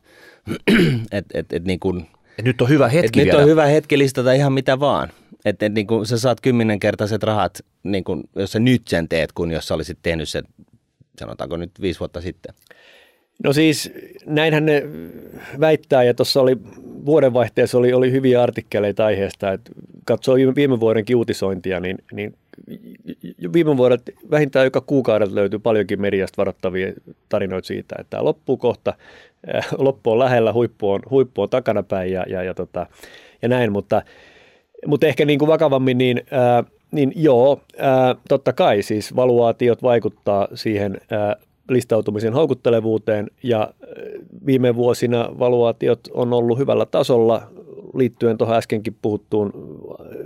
<clears throat> et, et, et niin kuin,
et nyt on hyvä hetki
Nyt on hyvä hetki listata ihan mitä vaan. Että et niin sä saat kymmenenkertaiset rahat, niin kuin, jos sä nyt sen teet, kun jos sä olisit tehnyt sen, sanotaanko nyt viisi vuotta sitten.
No siis näinhän ne väittää ja tuossa oli vuodenvaihteessa oli, oli hyviä artikkeleita aiheesta, että katsoo viime vuoden uutisointia, niin, niin viime vuodet vähintään joka kuukaudelta löytyy paljonkin mediasta varoittavia tarinoita siitä, että tämä loppuu kohta, äh, loppu on lähellä, huippu on, huippu on takanapäin ja, ja, ja, tota, ja näin, mutta, mutta ehkä niin kuin vakavammin, niin, ää, niin joo, ää, totta kai siis valuaatiot vaikuttaa siihen ää, listautumisen houkuttelevuuteen ja viime vuosina valuaatiot on ollut hyvällä tasolla liittyen tuohon äskenkin puhuttuun,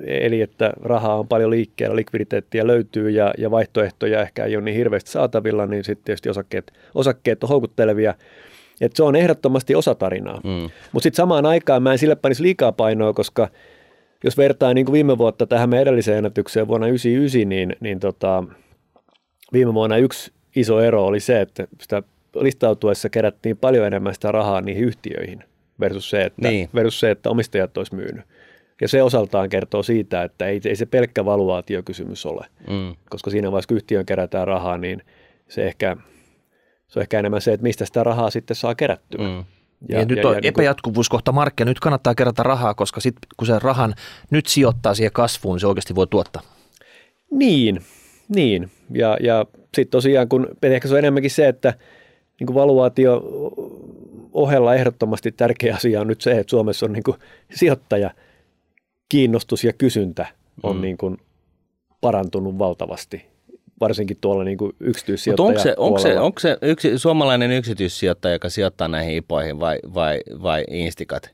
eli että rahaa on paljon liikkeellä, likviditeettiä löytyy ja, ja vaihtoehtoja ehkä ei ole niin hirveästi saatavilla, niin sitten tietysti osakkeet, osakkeet on houkuttelevia. Et se on ehdottomasti osa tarinaa. Mm. Mutta sitten samaan aikaan mä en sille panisi liikaa painoa, koska jos vertaa niin kuin viime vuotta tähän me edelliseen ennätykseen vuonna 1999, niin, niin tota, viime vuonna yksi iso ero oli se, että sitä listautuessa kerättiin paljon enemmän sitä rahaa niihin yhtiöihin versus se, että, niin. versus se, että omistajat olisi myynyt. Ja se osaltaan kertoo siitä, että ei, ei se pelkkä valuaatiokysymys ole, mm. koska siinä vaiheessa, kun yhtiön kerätään rahaa, niin se ehkä, se on ehkä enemmän se, että mistä sitä rahaa sitten saa kerättyä. Mm.
Ja, ja, nyt on ja, epäjatkuvuus kohta markkia. Nyt kannattaa kerätä rahaa, koska sit, kun se rahan nyt sijoittaa siihen kasvuun, niin se oikeasti voi tuottaa.
Niin, niin. Ja, ja sitten tosiaan, kun ehkä se on enemmänkin se, että niin kuin valuaatio ohella ehdottomasti tärkeä asia on nyt se, että Suomessa on niin kuin sijoittaja kiinnostus ja kysyntä on mm. niin kuin parantunut valtavasti, varsinkin tuolla niin kuin yksityissijoittaja
onko se, onko se, onko se yksi, suomalainen yksityissijoittaja, joka sijoittaa näihin ipoihin vai, vai, vai instikat?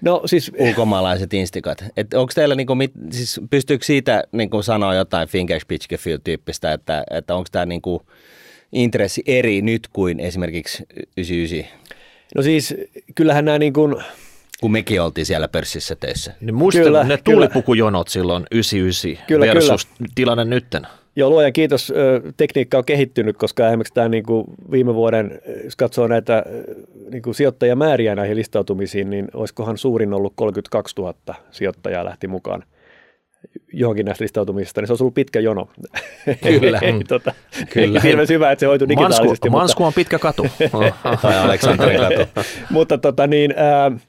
No siis...
Ulkomaalaiset instikat. Et onko teillä, niinku, mit, siis pystyykö siitä niinku, sanoa jotain Fingerspitchgefühl-tyyppistä, että, että onko tämä niinku, intressi eri nyt kuin esimerkiksi 99?
No siis kyllähän nämä niin kuin,
kun mekin oltiin siellä pörssissä töissä.
Niin muistan ne tuulipukujonot silloin 99 kyllä, versus kyllä. tilanne nytten.
Joo, luojan kiitos. Tekniikka on kehittynyt, koska esimerkiksi tämä niin kuin viime vuoden, jos katsoo näitä niin kuin sijoittajamääriä näihin listautumisiin, niin olisikohan suurin ollut 32 000 sijoittajaa lähti mukaan johonkin näistä listautumisista, niin se on ollut pitkä jono.
Kyllä. <laughs> Ei, mm.
tota, Kyllä. <laughs> Hirveän hyvä, että se hoituu digitaalisesti. Mansku,
mutta... Mansku on pitkä katu. <laughs>
tai Aleksanterin katu.
mutta tota niin, äh,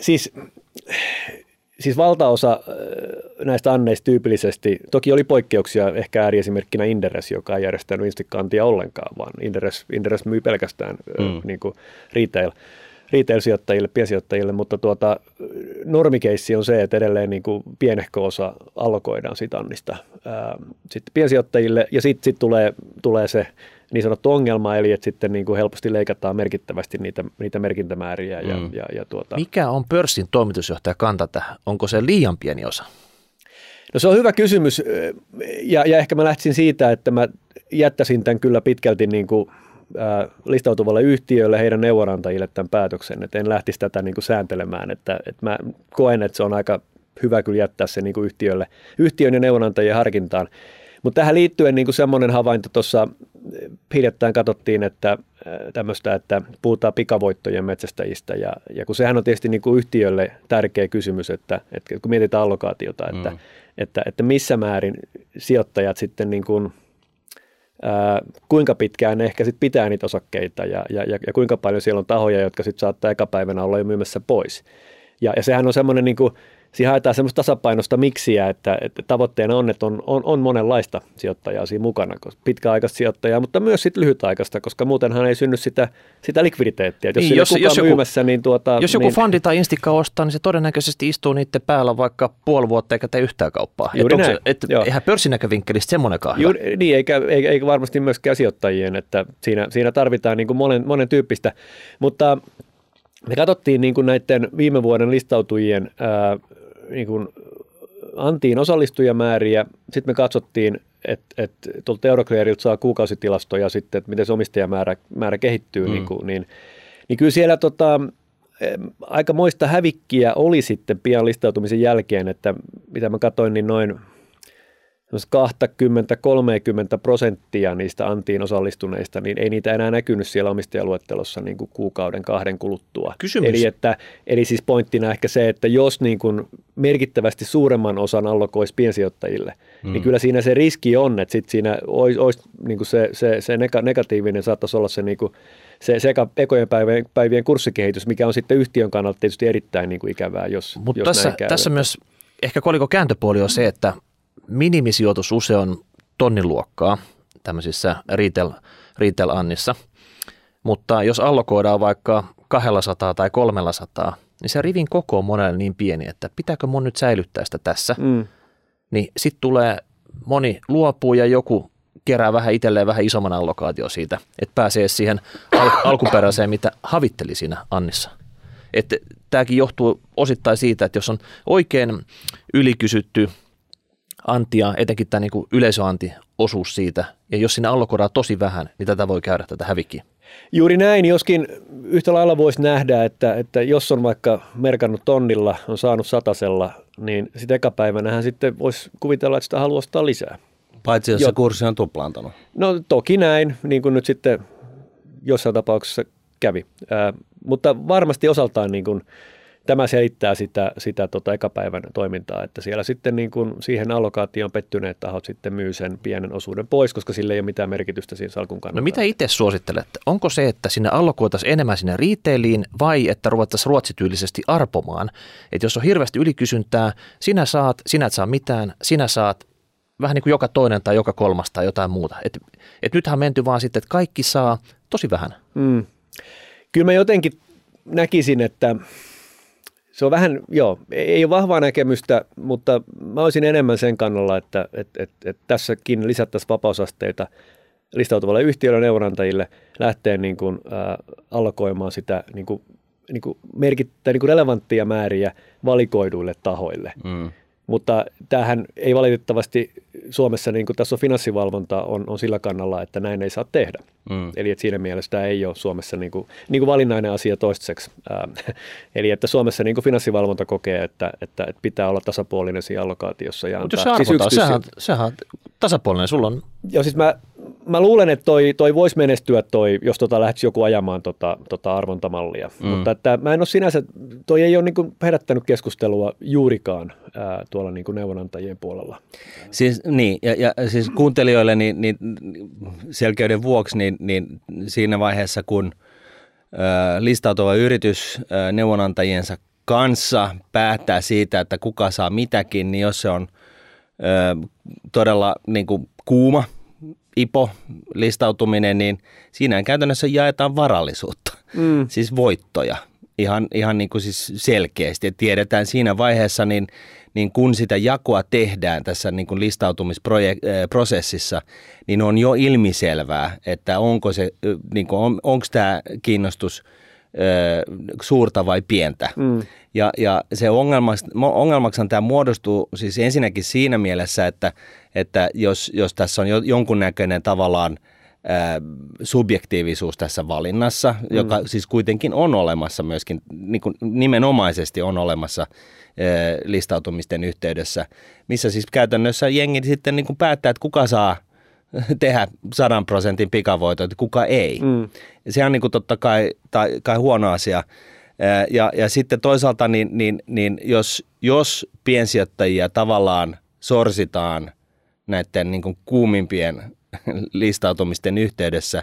siis siis valtaosa näistä anneista tyypillisesti, toki oli poikkeuksia, ehkä ääriesimerkkinä Inderes, joka ei järjestänyt Instikantia ollenkaan, vaan Inderes, Inderes myy pelkästään mm. niin kuin retail, retail-sijoittajille, piensijoittajille, mutta tuota, normikeissi on se, että edelleen niin kuin pienehkö osa allokoidaan siitä annista sitten piensijoittajille, ja sitten sit tulee, tulee se niin sanottu ongelma, eli että sitten niin kuin helposti leikataan merkittävästi niitä, niitä merkintämääriä. Ja, mm. ja, ja tuota.
Mikä on pörssin toimitusjohtaja kanta tähän? Onko se liian pieni osa?
No se on hyvä kysymys ja, ja ehkä mä lähtisin siitä, että mä jättäisin tämän kyllä pitkälti niin kuin, listautuvalle yhtiölle, heidän neuvonantajille tämän päätöksen, että en lähtisi tätä niin kuin sääntelemään, että, että mä koen, että se on aika hyvä kyllä jättää se niin kuin yhtiölle, yhtiön ja neuvonantajien harkintaan. Mutta tähän liittyen niin kuin semmoinen havainto tuossa hiljattain katsottiin, että äh, tämmöistä, että puhutaan pikavoittojen metsästäjistä ja, ja kun sehän on tietysti niin kuin yhtiölle tärkeä kysymys, että, että kun mietitään allokaatiota, että, mm. että, että missä määrin sijoittajat sitten niin kuin, ää, äh, kuinka pitkään ne ehkä sitten pitää niitä osakkeita ja, ja, ja, ja kuinka paljon siellä on tahoja, jotka sitten saattaa eka päivänä olla jo myymässä pois. Ja, ja sehän on semmoinen niin kuin, siihen haetaan semmoista tasapainosta miksiä, että, että tavoitteena on, että on, on, on monenlaista sijoittajaa siinä mukana, pitkäaikaista sijoittajaa, mutta myös sitten lyhytaikaista, koska muutenhan ei synny sitä, sitä likviditeettiä. Jos, niin, jos, jos joku, myymässä, niin tuota,
Jos joku
niin,
tai instikka ostaa, niin se todennäköisesti istuu niiden päällä vaikka puoli vuotta eikä tee yhtään kauppaa.
Juuri
että
näin.
Se, että eihän pörssinäkövinkkelistä semmoinenkaan
Juuri, Niin, eikä, eikä, eikä, varmasti myöskään sijoittajien, että siinä, siinä tarvitaan niin kuin monen, monen tyyppistä, mutta me katsottiin niin kuin näiden viime vuoden listautujien ää, niin kuin antiin osallistujamääriä, sitten me katsottiin, että et, tuolta Euroclearilta saa kuukausitilastoja sitten, että miten se omistajamäärä määrä kehittyy, mm. niin, kuin, niin, niin kyllä siellä tota, aika moista hävikkiä oli sitten pian listautumisen jälkeen, että mitä mä katsoin, niin noin 20-30 prosenttia niistä antiin osallistuneista, niin ei niitä enää näkynyt siellä omistajaluettelossa niin kuin kuukauden kahden kuluttua.
Kysymys.
Eli, että, eli siis pointtina ehkä se, että jos niin kuin merkittävästi suuremman osan allokoisi piensijoittajille, mm. niin kyllä siinä se riski on, että sit siinä olisi, olisi niin kuin se, se, se negatiivinen saattaisi olla se, niin kuin se sekä ekojen päivien, päivien kurssikehitys, mikä on sitten yhtiön kannalta tietysti erittäin niin kuin ikävää, jos,
Mutta
jos
tässä,
näin käy.
tässä myös ehkä koliko kääntöpuoli on se, että minimisijoitus usein on tonnin luokkaa tämmöisissä retail, retail-annissa, mutta jos allokoidaan vaikka 200 tai 300, niin se rivin koko on monelle niin pieni, että pitääkö mun nyt säilyttää sitä tässä,
Mm.
niin sitten tulee moni luopuu ja joku kerää vähän itselleen vähän isomman allokaatio siitä, että pääsee siihen al- alkuperäiseen, mitä havitteli siinä Annissa. Että tämäkin johtuu osittain siitä, että jos on oikein ylikysytty antia, etenkin tämä niin yleisöanti osuus siitä, ja jos sinne allokoidaan tosi vähän, niin tätä voi käydä tätä hävikkiä.
Juuri näin, joskin yhtä lailla voisi nähdä, että, että jos on vaikka merkannut tonnilla, on saanut satasella, niin sitten ekapäivänähän sitten voisi kuvitella, että sitä haluaa ostaa lisää.
Paitsi jos
Joo.
se kurssi on tuplaantunut.
No toki näin, niin kuin nyt sitten jossain tapauksessa kävi. Ää, mutta varmasti osaltaan niin kuin, tämä selittää sitä, sitä tota ekapäivän toimintaa, että siellä sitten niin kuin siihen allokaatioon pettyneet tahot sitten myy sen pienen osuuden pois, koska sillä ei ole mitään merkitystä siinä salkun kannalta.
No mitä itse suosittelette? Onko se, että sinne allokoitaisiin enemmän sinne retailiin vai että ruvettaisiin ruotsityylisesti arpomaan? Että jos on hirveästi ylikysyntää, sinä saat, sinä et saa mitään, sinä saat vähän niin kuin joka toinen tai joka kolmas tai jotain muuta. Et, et nythän on menty vaan sitten, että kaikki saa tosi vähän.
Mm. Kyllä mä jotenkin näkisin, että se on vähän, joo, ei ole vahvaa näkemystä, mutta mä olisin enemmän sen kannalla, että et, et, et tässäkin lisättäisiin vapausasteita listautuvalle yhtiölle neuvonantajille lähteä niin kuin, ä, allokoimaan sitä niin kuin, niin kuin merkittää niin kuin relevanttia määriä valikoiduille tahoille.
Mm.
Mutta tämähän ei valitettavasti Suomessa, niin kuin tässä on finanssivalvonta, on, on sillä kannalla, että näin ei saa tehdä.
Mm.
Eli että siinä mielessä tämä ei ole Suomessa niin kuin, niin kuin valinnainen asia toistaiseksi. Ää, <laughs> eli että Suomessa niin kuin finanssivalvonta kokee, että, että, että pitää olla tasapuolinen siinä allokaatiossa. Ja
Mutta jos se
antaa-
arvotaan,
yksityis-
sehän, sehän on tasapuolinen. Sulla on
Joo, siis mä, mä luulen, että toi, toi voisi menestyä, toi, jos tota lähtisi joku ajamaan tota, tota arvontamallia. Mm. Mutta että mä en ole sinänsä, toi ei ole niin kuin herättänyt keskustelua juurikaan ää, tuolla niin kuin neuvonantajien puolella.
Siis, niin, ja, ja siis kuuntelijoille niin, niin selkeyden vuoksi, niin, niin siinä vaiheessa, kun ö, listautuva yritys ö, neuvonantajiensa kanssa päättää siitä, että kuka saa mitäkin, niin jos se on ö, todella niin kuin kuuma IPO listautuminen, niin siinä käytännössä jaetaan varallisuutta,
Mm.
siis voittoja ihan, ihan niin kuin siis selkeästi. Et tiedetään siinä vaiheessa, niin, niin kun sitä jakoa tehdään tässä niin kuin listautumisprosessissa, niin on jo ilmiselvää, että onko se, ö, niin kuin, on, onko tämä kiinnostus ö, suurta vai pientä.
Mm.
Ja, ja se ongelmaksi, ongelmaksihan tämä muodostuu siis ensinnäkin siinä mielessä, että, että jos, jos tässä on jo, jonkunnäköinen tavallaan ää, subjektiivisuus tässä valinnassa, mm. joka siis kuitenkin on olemassa myöskin, niin kuin nimenomaisesti on olemassa listautumisten yhteydessä, missä siis käytännössä jengi sitten niin kuin päättää, että kuka saa tehdä sadan prosentin pikavoitot, että kuka ei.
Mm.
Se on niin kuin totta kai, tai, kai huono asia. Ää, Ja, ja sitten toisaalta, niin, niin, niin jos, jos piensijoittajia tavallaan sorsitaan näiden niin kuin kuumimpien <laughs> listautumisten yhteydessä,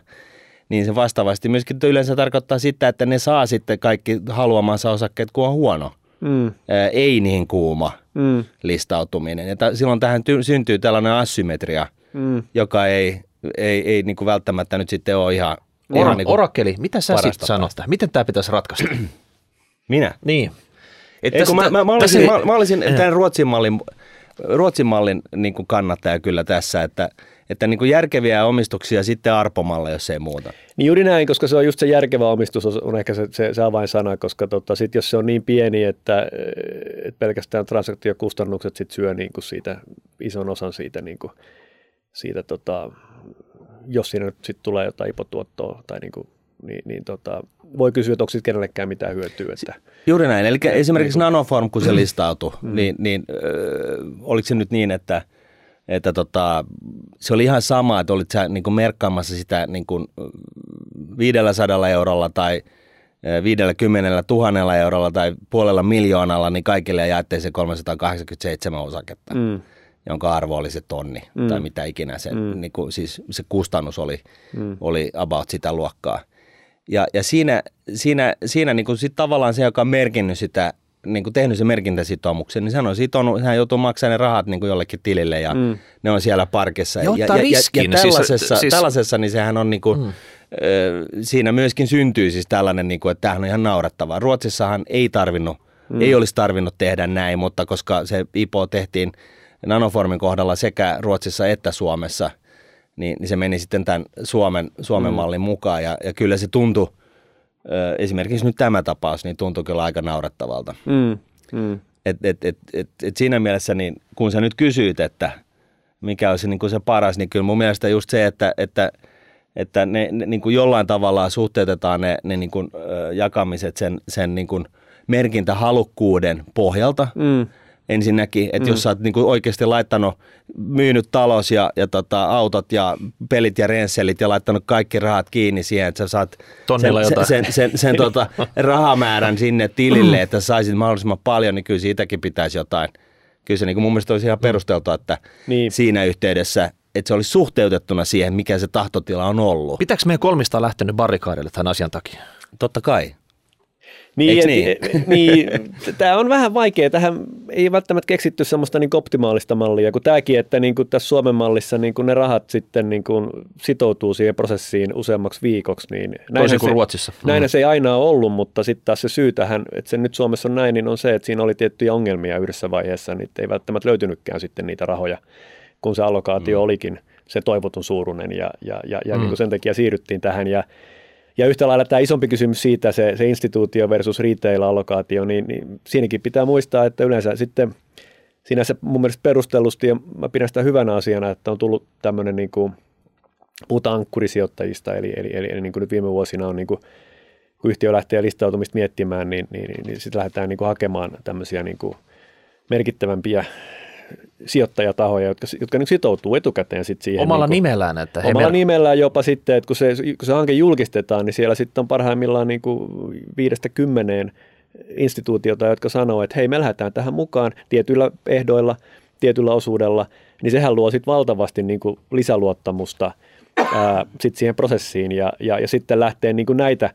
niin se vastaavasti myöskin yleensä tarkoittaa sitä, että ne saa sitten kaikki haluamansa osakkeet, kun on huono mm. ää, ei niin kuuma mm. listautuminen. Ja t- silloin tähän ty- syntyy tällainen asymmetria, mm. joka ei, ei, ei niin kuin välttämättä nyt sitten ole ihan,
Or- ihan niin Orakeli, mitä sä sitten sanot? Miten tämä pitäisi ratkaista? <clears throat>
Minä?
Niin.
Että Ei, mä, mä, mä, olisin, mä, mä olisin tämän Ruotsin mallin, Ruotsin mallin niin kuin kannattaja kyllä tässä, että, että niin kuin järkeviä omistuksia sitten arpomalle, jos ei muuta.
Niin juuri näin, koska se on just se järkevä omistus on ehkä se, se, se avainsana, koska tota, sit jos se on niin pieni, että, että pelkästään transaktiokustannukset sit syö niin kuin siitä ison osan siitä, niin kuin, siitä tota, jos siinä nyt sit tulee jotain ipotuottoa tai niin kuin niin, niin tota, voi kysyä, että onko sitten kenellekään mitään hyötyä. Että,
Juuri näin. Eli esimerkiksi niin kuin, Nanoform, kun se listautui, mm. niin, niin äh, oliko se nyt niin, että, että tota, se oli ihan sama, että olit sä niin kuin merkkaamassa sitä niin kuin 500 eurolla tai 50 000 eurolla tai puolella miljoonalla, niin kaikille jaettiin se 387 osaketta. Mm jonka arvo oli se tonni mm. tai mitä ikinä se, mm. niin kuin, siis se kustannus oli, mm. oli about sitä luokkaa. Ja, ja siinä, siinä, siinä niin kuin sit tavallaan se, joka on merkinnyt sitä, niin kuin tehnyt sen merkintäsitoumuksen, niin sehän on sitonut, hän joutuu maksamaan ne rahat niin kuin jollekin tilille ja mm. ne on siellä parkissa.
Ja, ja, ja, ja, ja
tällaisessa, siis, siis... tällaisessa, niin sehän on niin kuin, mm. siinä myöskin syntyy siis tällainen, niin kuin, että tämähän on ihan naurettavaa. Ruotsissahan ei tarvinnut, mm. ei olisi tarvinnut tehdä näin, mutta koska se IPO tehtiin nanoformin kohdalla sekä Ruotsissa että Suomessa, niin, niin se meni sitten tämän Suomen, Suomen mm. mallin mukaan ja, ja kyllä se tuntui, esimerkiksi nyt tämä tapaus, niin tuntui kyllä aika naurettavalta. Mm. Mm. Et, et, et, et, et siinä mielessä, niin kun sä nyt kysyit, että mikä olisi niin kuin se paras, niin kyllä mun mielestä just se, että, että, että ne, ne niin kuin jollain tavalla suhteutetaan ne, ne niin kuin, jakamiset sen, sen niin kuin merkintähalukkuuden pohjalta. Mm ensinnäkin, että mm. jos sä oot niinku oikeasti laittanut, myynyt talos ja, ja tota, autot ja pelit ja rensselit ja laittanut kaikki rahat kiinni siihen, että sä saat sen, sen, sen, sen, sen tota, rahamäärän sinne tilille, että sä saisit mahdollisimman paljon, niin kyllä siitäkin pitäisi jotain. Kyllä se niin mun mielestä olisi ihan perusteltua, että niin. siinä yhteydessä että se olisi suhteutettuna siihen, mikä se tahtotila on ollut.
Pitääkö meidän kolmista lähtenyt barrikaadille tämän asian takia?
Totta kai.
Niin, niin? niin tämä on vähän vaikea. Tähän ei välttämättä keksitty semmoista niin optimaalista mallia kuin tämäkin, että niin kuin tässä Suomen mallissa niin kuin ne rahat sitten niin kuin sitoutuu siihen prosessiin useammaksi viikoksi. Niin
Toisin kuin se, Ruotsissa.
Näin mm. se ei aina ole ollut, mutta sitten taas se syy tähän, että se nyt Suomessa on näin, niin on se, että siinä oli tiettyjä ongelmia yhdessä vaiheessa, niin ei välttämättä löytynytkään sitten niitä rahoja, kun se allokaatio mm. olikin se toivotun suuruinen ja, ja, ja, ja mm. niin kuin sen takia siirryttiin tähän ja ja yhtä lailla tämä isompi kysymys siitä, se, se instituutio versus retail-allokaatio, niin, niin siinäkin pitää muistaa, että yleensä sitten siinä se mun mielestä perustellusti, ja mä pidän sitä hyvänä asiana, että on tullut tämmöinen niin kuin, puhutaan ankkurisijoittajista, eli, eli, eli, eli niin kuin nyt viime vuosina on niin kuin, kun yhtiö lähtee listautumista miettimään, niin, niin, niin, niin sitten lähdetään niin kuin hakemaan tämmöisiä niin kuin merkittävämpiä sijoittajatahoja, jotka, jotka nyt sitoutuu etukäteen sit siihen.
Omalla
niin kuin,
nimellään. Että
omalla he nimellään jopa sitten, että kun se, kun se hanke julkistetaan, niin siellä sitten on parhaimmillaan niin kuin viidestä kymmeneen instituutiota, jotka sanoo, että hei, me lähdetään tähän mukaan tietyillä ehdoilla, tietyllä osuudella, niin sehän luo sitten valtavasti niin kuin lisäluottamusta ää, sit siihen prosessiin ja, ja, ja sitten lähtee niin kuin näitä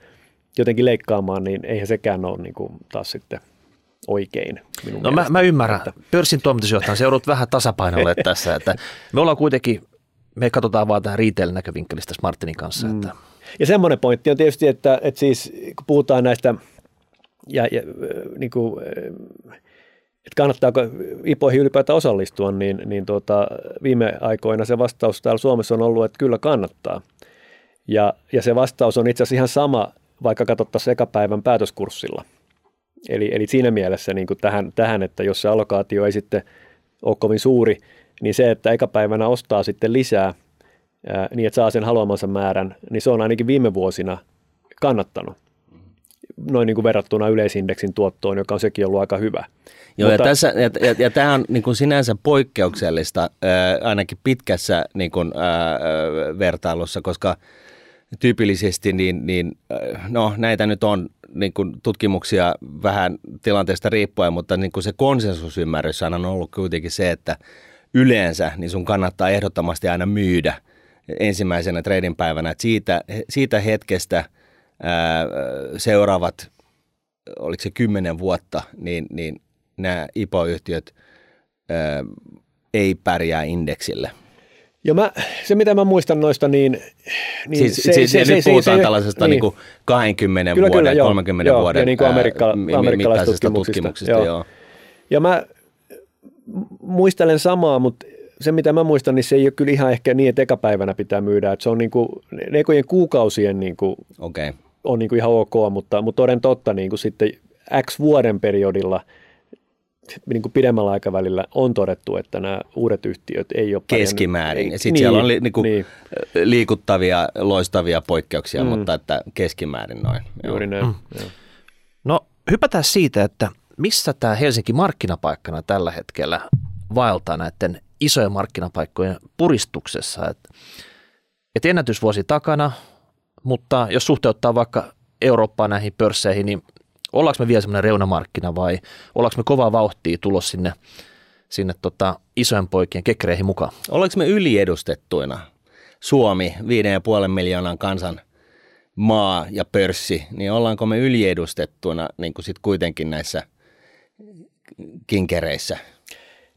jotenkin leikkaamaan, niin eihän sekään ole niin kuin taas sitten – oikein.
Minun no mä, mä ymmärrän. Että... Pörssin toimitusjohtajan se joudut vähän tasapainolle <laughs> tässä. Että me ollaan kuitenkin, me katsotaan vaan tähän retail-näkövinkkelistä Martinin kanssa. Mm. Että...
Ja semmoinen pointti on tietysti, että, että siis kun puhutaan näistä ja, ja niin kuin, että kannattaako IPOihin ylipäätään osallistua, niin, niin tuota, viime aikoina se vastaus täällä Suomessa on ollut, että kyllä kannattaa. Ja, ja se vastaus on itse asiassa ihan sama, vaikka katsottaisiin ekapäivän päätöskurssilla – Eli, eli siinä mielessä niin kuin tähän, tähän, että jos se allokaatio ei sitten ole kovin suuri, niin se, että eka päivänä ostaa sitten lisää ää, niin, että saa sen haluamansa määrän, niin se on ainakin viime vuosina kannattanut noin niin kuin verrattuna yleisindeksin tuottoon, joka on sekin ollut aika hyvä.
Joo, Mutta, ja, tässä, ja, ja, ja tämä on niin kuin sinänsä poikkeuksellista ää, ainakin pitkässä niin kuin, ää, vertailussa, koska tyypillisesti niin, niin, no näitä nyt on niin kuin tutkimuksia vähän tilanteesta riippuen, mutta niin kuin se konsensusymmärrys on ollut kuitenkin se, että yleensä niin sun kannattaa ehdottomasti aina myydä ensimmäisenä trading päivänä. Siitä, siitä hetkestä ää, seuraavat oliko se kymmenen vuotta, niin, niin nämä IPO-yhtiöt ää, ei pärjää indeksille.
Ja mä, se, mitä mä muistan noista, niin...
niin siis, se, siis se, se, nyt se, puhutaan se, tällaisesta niin. Niin kuin 20 kyllä, vuoden, kyllä, 30 joo, vuoden
ja niin kuin amerikka, amerikkalaisista tutkimuksista. tutkimuksista joo. Joo. Ja mä muistelen samaa, mutta se mitä mä muistan, niin se ei ole kyllä ihan ehkä niin, että eka päivänä pitää myydä. Että se on niin kuin, ekojen kuukausien niin kuin,
okay.
on niin kuin ihan ok, mutta, mutta toden totta niin kuin sitten X vuoden periodilla – niin kuin pidemmällä aikavälillä on todettu, että nämä uudet yhtiöt ei ole
Keskimäärin. ja sitten niin, siellä on li, niin kuin niin. liikuttavia, loistavia poikkeuksia, mm. mutta että keskimäärin noin.
Juuri näin. Mm.
No hypätään siitä, että missä tämä Helsinki markkinapaikkana tällä hetkellä vaeltaa näiden isojen markkinapaikkojen puristuksessa. Et, et ennätysvuosi takana, mutta jos suhteuttaa vaikka Eurooppaan näihin pörsseihin, niin ollaanko me vielä semmoinen reunamarkkina vai ollaanko me kovaa vauhtia tulos sinne, sinne tota isojen poikien kekreihin mukaan?
Ollaanko me yliedustettuina? Suomi, 5,5 miljoonan kansan maa ja pörssi, niin ollaanko me yliedustettuina niin kuin sit kuitenkin näissä kinkereissä?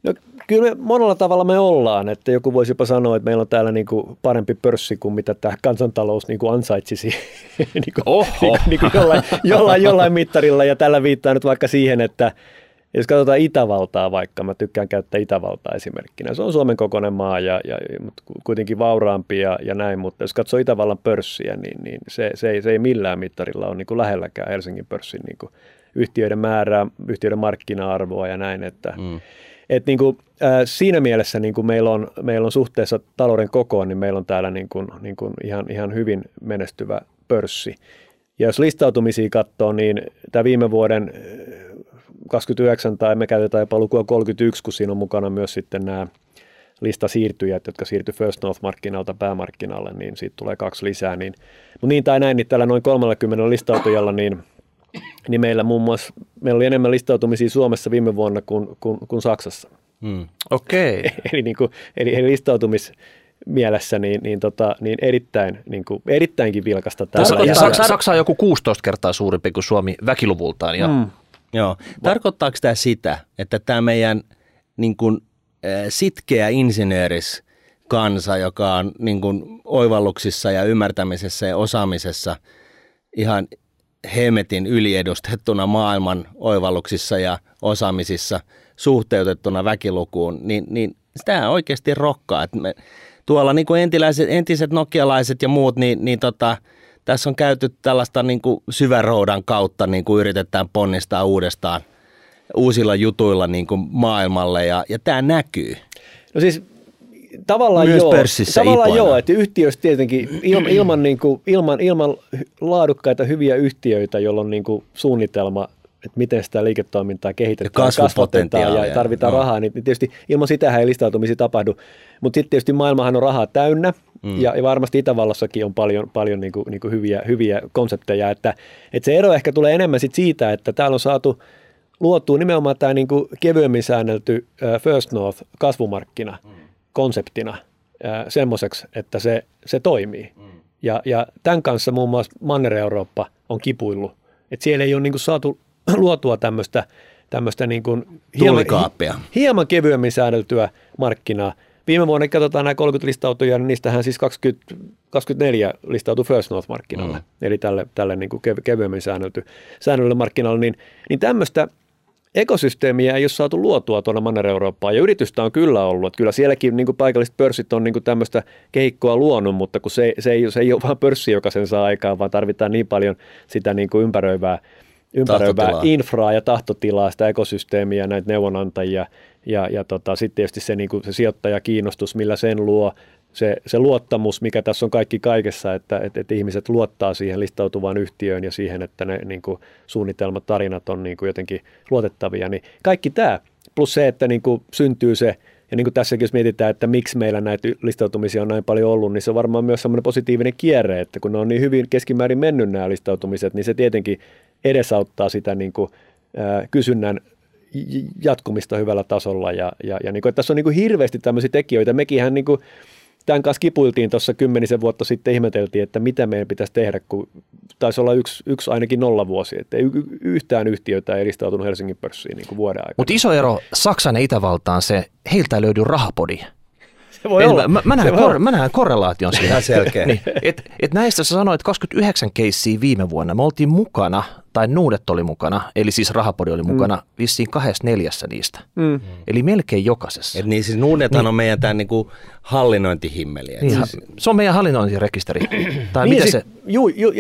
No kyllä me monella tavalla me ollaan, että joku voisi jopa sanoa, että meillä on täällä niin kuin parempi pörssi kuin mitä tämä kansantalous niin kuin ansaitsisi <laughs> niin kuin, Oho. niin kuin, niin kuin jollain, jollain, jollain mittarilla ja tällä viittaa nyt vaikka siihen, että jos katsotaan Itävaltaa vaikka, mä tykkään käyttää Itävaltaa esimerkkinä. Se on Suomen kokoinen maa ja, ja mutta kuitenkin vauraampi ja, ja näin, mutta jos katsoo Itävallan pörssiä, niin, niin se, se, ei, se ei millään mittarilla ole niin kuin lähelläkään Helsingin pörssin niin kuin yhtiöiden määrää, yhtiöiden markkina-arvoa ja näin, että mm et niin kuin, äh, siinä mielessä niin kuin meillä, on, meillä on suhteessa talouden kokoon, niin meillä on täällä niin kuin, niin kuin ihan, ihan hyvin menestyvä pörssi. Ja jos listautumisia katsoo, niin tämä viime vuoden 29 tai me käytetään jopa lukua 31, kun siinä on mukana myös sitten nämä listasiirtyjät, jotka siirtyi First North-markkinalta päämarkkinalle, niin siitä tulee kaksi lisää. Niin, mutta niin tai näin, niin tällä noin 30 listautujalla, niin – niin meillä muun muassa, meillä oli enemmän listautumisia Suomessa viime vuonna kuin, kuin, kuin Saksassa.
Mm. Okei. Okay. <laughs>
eli, niin kuin, eli, eli listautumis mielessä niin, niin, tota, niin erittäin, niin kuin, erittäinkin vilkasta
täällä. Ja Saksa, Saksa on joku 16 kertaa suurempi kuin Suomi väkiluvultaan. Ja... Mm.
Joo. Tarkoittaako tämä sitä, että tämä meidän niin kuin, sitkeä insinööris kansa, joka on niin kuin, oivalluksissa ja ymmärtämisessä ja osaamisessa ihan hemetin yliedustettuna maailman oivalluksissa ja osaamisissa suhteutettuna väkilukuun, niin, niin sitä oikeasti rokkaa. Että me, tuolla niin kuin entiläiset, entiset nokialaiset ja muut, niin, niin tota, tässä on käyty tällaista niin kuin syväroudan kautta, niin kuin yritetään ponnistaa uudestaan uusilla jutuilla niin kuin maailmalle ja, ja tämä näkyy.
No siis tavallaan
Myös
joo.
pörssissä
Tavallaan ipoina. joo, että yhtiöistä tietenkin <clears throat> ilman, ilman, niin kuin, ilman, ilman laadukkaita hyviä yhtiöitä, joilla on niin kuin suunnitelma, että miten sitä liiketoimintaa kehitetään, ja kasvatetaan ja tarvitaan no. rahaa, niin tietysti ilman sitä ei listautumisi tapahdu. Mutta sitten tietysti maailmahan on rahaa täynnä mm. ja, ja varmasti Itävallassakin on paljon, paljon niin kuin, niin kuin hyviä, hyviä konsepteja, että, että se ero ehkä tulee enemmän sit siitä, että täällä on saatu luotua nimenomaan tämä niin kuin kevyemmin säännelty First North kasvumarkkina. Mm konseptina semmoiseksi, että se, se toimii. Mm. Ja, ja tämän kanssa muun muassa Manner-Eurooppa on kipuillut. Että siellä ei ole niin kuin saatu <clears throat> luotua tämmöistä tämmöistä niin kuin
hieman,
hieman kevyemmin säädeltyä markkinaa. Viime vuonna katsotaan nämä 30 listautuja, niin niistähän siis 20, 24 listautui First North-markkinalle, mm. eli tälle, tälle niin kuin kevyemmin säännelty, säännellylle markkinalle, niin, niin tämmöistä ekosysteemiä ei ole saatu luotua tuonne Manner-Eurooppaan, ja yritystä on kyllä ollut. Että kyllä sielläkin niin kuin paikalliset pörssit on niin kuin tämmöistä kehikkoa luonut, mutta kun se, se, ei, se ei ole vain pörssi, joka sen saa aikaan, vaan tarvitaan niin paljon sitä niin kuin ympäröivää, ympäröivää infraa ja tahtotilaa, sitä ekosysteemiä, näitä neuvonantajia, ja, ja tota, sitten tietysti se, niin kuin se sijoittajakiinnostus, millä sen luo, se, se luottamus, mikä tässä on kaikki kaikessa, että, että, että ihmiset luottaa siihen listautuvaan yhtiöön ja siihen, että ne niin kuin, suunnitelmat, tarinat on niin kuin, jotenkin luotettavia, niin kaikki tämä, plus se, että niin kuin, syntyy se, ja niin kuin tässäkin jos mietitään, että miksi meillä näitä listautumisia on näin paljon ollut, niin se on varmaan myös semmoinen positiivinen kierre, että kun ne on niin hyvin keskimäärin mennyt nämä listautumiset, niin se tietenkin edesauttaa sitä niin kuin, ää, kysynnän jatkumista hyvällä tasolla. Ja, ja, ja niin kuin, että tässä on niin kuin hirveästi tämmöisiä tekijöitä. Mekinhän niin kuin, tämän kanssa kipuiltiin tuossa kymmenisen vuotta sitten, ihmeteltiin, että mitä meidän pitäisi tehdä, kun taisi olla yksi, yksi ainakin nolla vuosi, että ei yhtään yhtiötä ei eristautunut Helsingin pörssiin niin kuin vuoden aikana.
Mutta iso ero Saksan ja Itävaltaan se, heiltä ei löydy rahapodi.
Se voi olla.
Mä, mä, näen
Se voi
kor, mä näen korrelaation siinä.
Ihan selkeä. <laughs>
niin, et, et näistä sä sanoit 29 keissiä viime vuonna. Me oltiin mukana, tai Nuudet oli mukana, eli siis Rahapodi oli mukana, mm. vissiin kahdessa neljässä niistä.
Mm.
Eli melkein jokaisessa.
Et niin siis Nuudethan niin. on meidän tämä niinku hallinnointihimmeli.
Niin,
siis,
se on meidän hallinnointirekisteri. <clears throat> tai
Niin,
mitä
siis,
se,
Juu, juu,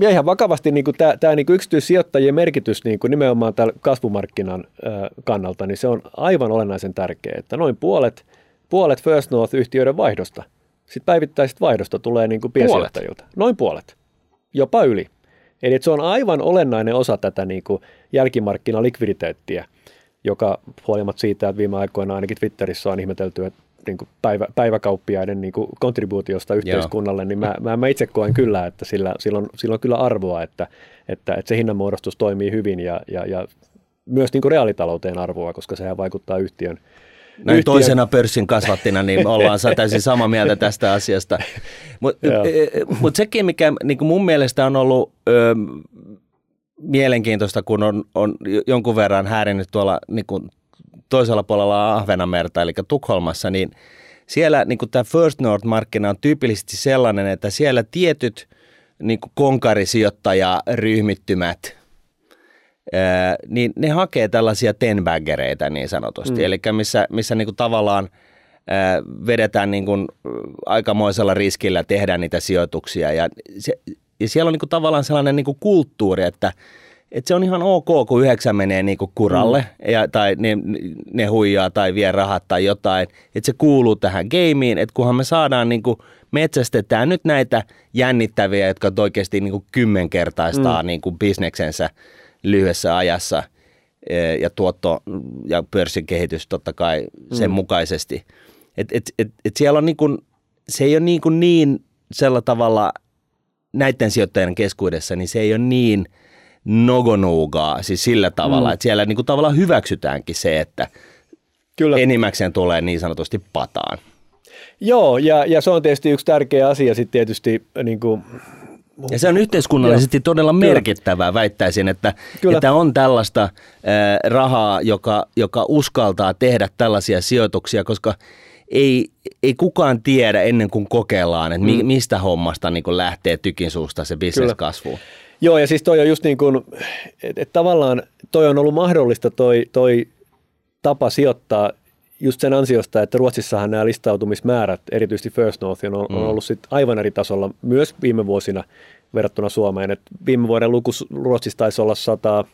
ja, ihan vakavasti niin tämä, tämä niin yksityissijoittajien merkitys niin kuin nimenomaan tällä kasvumarkkinan äh, kannalta, niin se on aivan olennaisen tärkeä, että noin puolet, puolet First North-yhtiöiden vaihdosta, sitten päivittäisestä vaihdosta tulee niin kuin piensijoittajilta. Noin puolet, jopa yli. Eli se on aivan olennainen osa tätä niin kuin jälkimarkkinalikviditeettiä, joka huolimatta siitä, että viime aikoina ainakin Twitterissä on ihmetelty, että niin kuin päivä, päiväkauppiaiden niin kuin kontribuutiosta yhteiskunnalle, niin mä, mä, mä itse koen kyllä, että sillä, sillä, on, sillä on kyllä arvoa, että, että, että se hinnanmuodostus toimii hyvin ja, ja, ja myös niin kuin reaalitalouteen arvoa, koska sehän vaikuttaa yhtiön,
Näin
yhtiön-
toisena pörssin kasvattina, niin me ollaan täysin samaa mieltä tästä asiasta. Mutta
Joo.
mut sekin, mikä niin mun mielestä on ollut ö, mielenkiintoista, kun on, on jonkun verran häirinyt tuolla niin kuin toisella puolella Ahvenanmerta, eli Tukholmassa, niin siellä niin tämä First North-markkina on tyypillisesti sellainen, että siellä tietyt niin konkarisijoittajaryhmittymät, niin ne hakee tällaisia tenbaggereita niin sanotusti, mm. eli missä, missä niin kuin tavallaan ää, vedetään niin kuin aikamoisella riskillä tehdään niitä sijoituksia ja, se, ja siellä on niin kuin tavallaan sellainen niin kuin kulttuuri, että että se on ihan ok, kun yhdeksän menee niin kuin kuralle mm. ja, tai ne, ne huijaa tai vie rahat tai jotain. Että se kuuluu tähän gameen, että kunhan me saadaan niin kuin metsästetään nyt näitä jännittäviä, jotka oikeasti niin kuin kymmenkertaistaa mm. niin kuin bisneksensä lyhyessä ajassa e, ja tuotto ja pörssin kehitys totta kai sen mm. mukaisesti. Et, et, et, et siellä on niin kuin, se ei ole niin, kuin niin sellä tavalla näiden sijoittajien keskuudessa, niin se ei ole niin nogonuugaa, siis sillä tavalla, mm. että siellä niin kuin tavallaan hyväksytäänkin se, että
Kyllä.
enimmäkseen tulee niin sanotusti pataan.
Joo, ja, ja se on tietysti yksi tärkeä asia sitten tietysti niin kuin,
Ja se on yhteiskunnallisesti
Joo.
todella merkittävää, väittäisin, että,
Kyllä.
että on tällaista rahaa, joka, joka uskaltaa tehdä tällaisia sijoituksia, koska ei, ei kukaan tiedä ennen kuin kokeillaan, että mi, mistä hommasta niin kuin lähtee tykin suusta se bisnes kasvuun.
Joo, ja siis toi on just niin kuin, että et tavallaan toi on ollut mahdollista toi, toi tapa sijoittaa just sen ansiosta, että Ruotsissahan nämä listautumismäärät, erityisesti First Northin, on, mm. on ollut sit aivan eri tasolla myös viime vuosina verrattuna Suomeen. Et viime vuoden luku Ruotsissa taisi olla 100,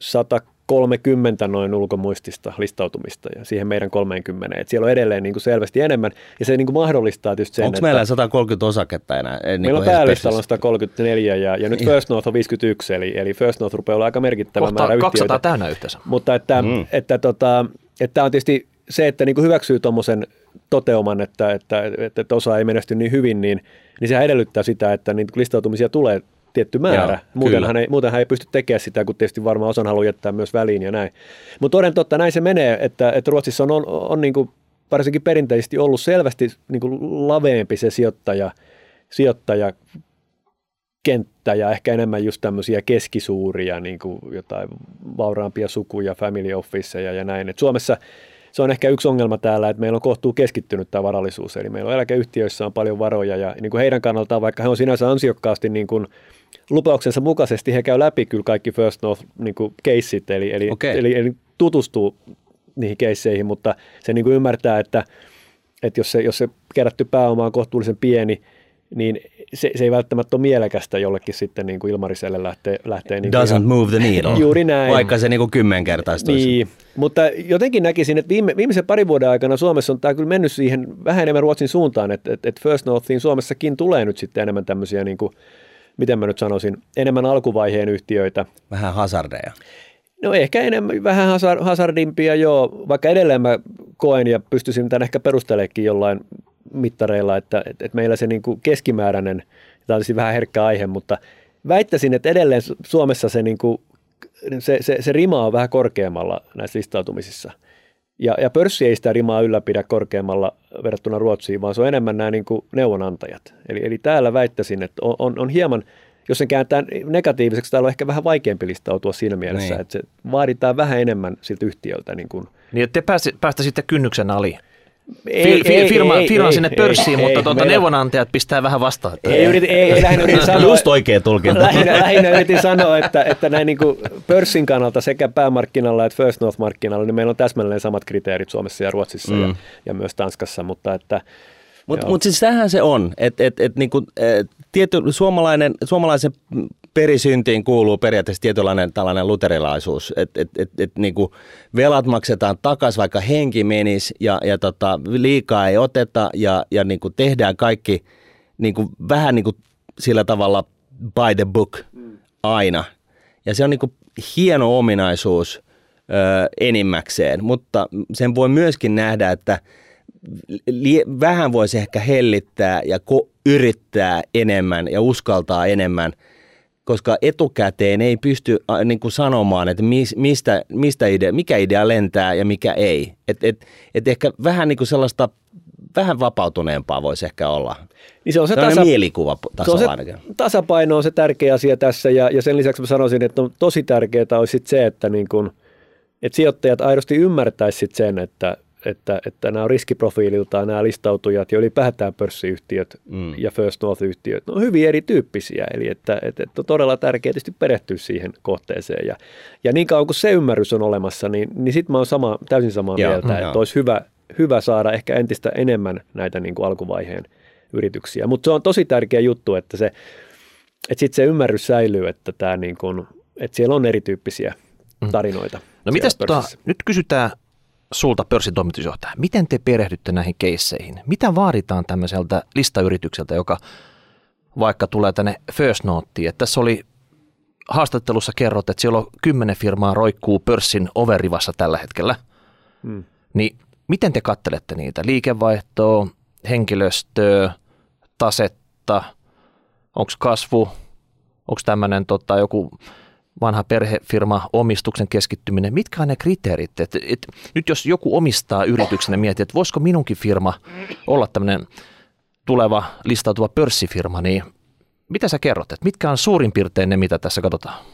130 noin ulkomuistista listautumista ja siihen meidän 30. Et siellä on edelleen niin kuin selvästi enemmän ja se niin kuin mahdollistaa tietysti sen,
Onko meillä 130 osaketta enää? Niin
Meillä on päällistalla
Esperissä?
134 ja, ja nyt
Ihan.
First North on 51, eli, eli First North rupeaa olla aika merkittävä määrä
kohta 200
yhtiöitä.
täynnä yhteensä.
Mutta että,
Mm.
mm. että, tota, että tämä on tietysti se, että niin kuin hyväksyy tuommoisen toteuman, että, että, että, että osa ei menesty niin hyvin, niin, niin sehän edellyttää sitä, että niin listautumisia tulee tietty määrä.
Joo,
muutenhan, ei, muutenhan ei pysty tekemään sitä, kun tietysti varmaan osan haluaa jättää myös väliin ja näin. Mutta toden totta, näin se menee, että, että Ruotsissa on, on, on niin kuin varsinkin perinteisesti ollut selvästi niin kuin laveempi se sijoittaja, sijoittaja kenttä ja ehkä enemmän just tämmöisiä keskisuuria, niin kuin jotain vauraampia sukuja, family officeja ja näin. Et Suomessa se on ehkä yksi ongelma täällä, että meillä on kohtuu keskittynyt tämä varallisuus. Eli meillä on eläkeyhtiöissä on paljon varoja ja niin kuin heidän kannaltaan, vaikka he on sinänsä ansiokkaasti niin kuin lupauksensa mukaisesti, he käy läpi kyllä kaikki First North niin kuin keissit, eli, eli,
Okei.
eli, eli tutustuu niihin keisseihin, mutta se niin kuin ymmärtää, että, että jos se, jos se kerätty pääoma on kohtuullisen pieni, niin se, se ei välttämättä ole mielekästä jollekin sitten niin kuin Ilmariselle lähteä, lähteä niin
Doesn't move the needle. <laughs>
Juuri näin.
Vaikka se niin kuin kymmenkertaistuisi.
niin, mutta jotenkin näkisin, että viime, viimeisen parin vuoden aikana Suomessa on tämä kyllä mennyt siihen vähän enemmän Ruotsin suuntaan, että, että, että First Northiin Suomessakin tulee nyt sitten enemmän tämmöisiä, niin kuin, miten mä nyt sanoisin, enemmän alkuvaiheen yhtiöitä.
Vähän hazardeja.
No ehkä enemmän, vähän hazard, hazardimpia joo, vaikka edelleen mä koen ja pystyisin tämän ehkä perusteleekin jollain mittareilla, että, että, meillä se niin kuin keskimääräinen, tämä olisi vähän herkkä aihe, mutta väittäisin, että edelleen Su- Suomessa se, niin kuin, se, se, se rima on vähän korkeammalla näissä listautumisissa. Ja, ja pörssi ei sitä rimaa ylläpidä korkeammalla verrattuna Ruotsiin, vaan se on enemmän nämä niin kuin neuvonantajat. Eli, eli täällä väittäisin, että on, on, on hieman, jos sen kääntää negatiiviseksi, täällä on ehkä vähän vaikeampi listautua siinä mielessä, niin. että se vaaditaan vähän enemmän siltä yhtiöltä. Niin, kuin.
niin että te päästä, päästä sitten kynnyksen ali ei, ei, firma, ei, firma ei, sinne pörssiin, ei, mutta ei, tuota, meillä... neuvonantajat pistää vähän vastaan.
Ei, yrit, ei, ei lähinnä <laughs> yritin sanoa,
Just oikea tulkinta.
Lähinnä, lähinnä yritin sanoa, että, että näin niin kuin pörssin kannalta sekä päämarkkinalla että First North-markkinalla, niin meillä on täsmälleen samat kriteerit Suomessa ja Ruotsissa mm. ja, ja myös Tanskassa, mutta että
mutta mut siis tähän se on, että et, et, niinku, et, suomalainen, suomalaisen perisyntiin kuuluu periaatteessa tietynlainen tällainen luterilaisuus, että et, et, et, niinku velat maksetaan takaisin, vaikka henki menisi ja, ja tota, liikaa ei oteta ja, ja niinku tehdään kaikki niinku, vähän niinku sillä tavalla by the book aina. Ja se on niinku hieno ominaisuus ö, enimmäkseen, mutta sen voi myöskin nähdä, että vähän voisi ehkä hellittää ja ko- yrittää enemmän ja uskaltaa enemmän – koska etukäteen ei pysty niin kuin sanomaan, että mis, mistä, mistä idea, mikä idea lentää ja mikä ei. Et, et, et ehkä vähän niin kuin sellaista vähän vapautuneempaa voisi ehkä olla. Niin se on se, tasa, mielikuva se on se
tasapaino on se tärkeä asia tässä ja, ja sen lisäksi mä sanoisin, että on tosi tärkeää olisi se, että, niin kun, että sijoittajat aidosti ymmärtäisivät sen, että että, että nämä on riskiprofiililtaan nämä listautujat ja ylipäätään pörssiyhtiöt mm. ja First North-yhtiöt, ne on hyvin erityyppisiä, eli että, että, että on todella tärkeää tietysti perehtyä siihen kohteeseen ja, ja niin kauan kuin se ymmärrys on olemassa, niin, niin sitten mä oon sama, täysin samaa Joo, mieltä, että olisi hyvä, hyvä saada ehkä entistä enemmän näitä niin kuin alkuvaiheen yrityksiä, mutta se on tosi tärkeä juttu, että se, että sitten se ymmärrys säilyy, että, tämä niin kuin, että siellä on erityyppisiä mm. tarinoita.
No mitäs tota, nyt kysytään sulta pörssin toimitusjohtaja. Miten te perehdytte näihin keisseihin? Mitä vaaditaan tämmöiseltä listayritykseltä, joka vaikka tulee tänne First Noteen? Että tässä oli haastattelussa kerrot, että siellä on kymmenen firmaa roikkuu pörssin overivassa tällä hetkellä. Hmm. Niin miten te kattelette niitä? Liikevaihtoa, henkilöstöä, tasetta, onko kasvu, onko tämmöinen tota, joku vanha perhefirma, omistuksen keskittyminen, mitkä on ne kriteerit? Et, et, nyt jos joku omistaa yrityksen ja miettii, että voisiko minunkin firma olla tämmöinen tuleva listautuva pörssifirma, niin mitä sä kerrot, että mitkä on suurin piirtein ne, mitä tässä katsotaan?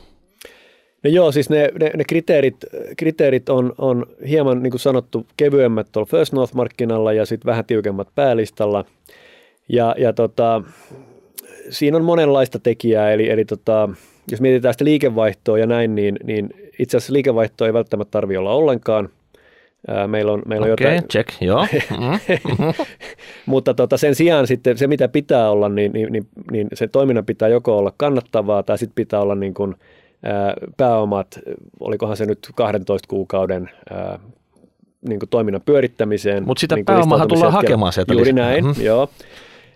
No joo, siis ne, ne, ne kriteerit, kriteerit on, on hieman, niin kuin sanottu, kevyemmät tuolla First North-markkinalla ja sitten vähän tiukemmat päälistalla. Ja, ja tota, siinä on monenlaista tekijää, eli, eli tota, jos mietitään sitä liikevaihtoa ja näin, niin, niin itse asiassa liikevaihtoa ei välttämättä tarvitse olla ollenkaan. Meillä on, meillä on
okay, jotain... check, joo. <laughs> Mm-hmm.
Mutta tota, sen sijaan sitten se, mitä pitää olla, niin, niin, niin, niin se toiminnan pitää joko olla kannattavaa tai sitten pitää olla niin kuin, ää, pääomat, olikohan se nyt 12 kuukauden ää, niin kuin toiminnan pyörittämiseen.
Mutta sitä niin pääomahan tullaan hakemaan sieltä.
Juuri näin, mm-hmm. joo.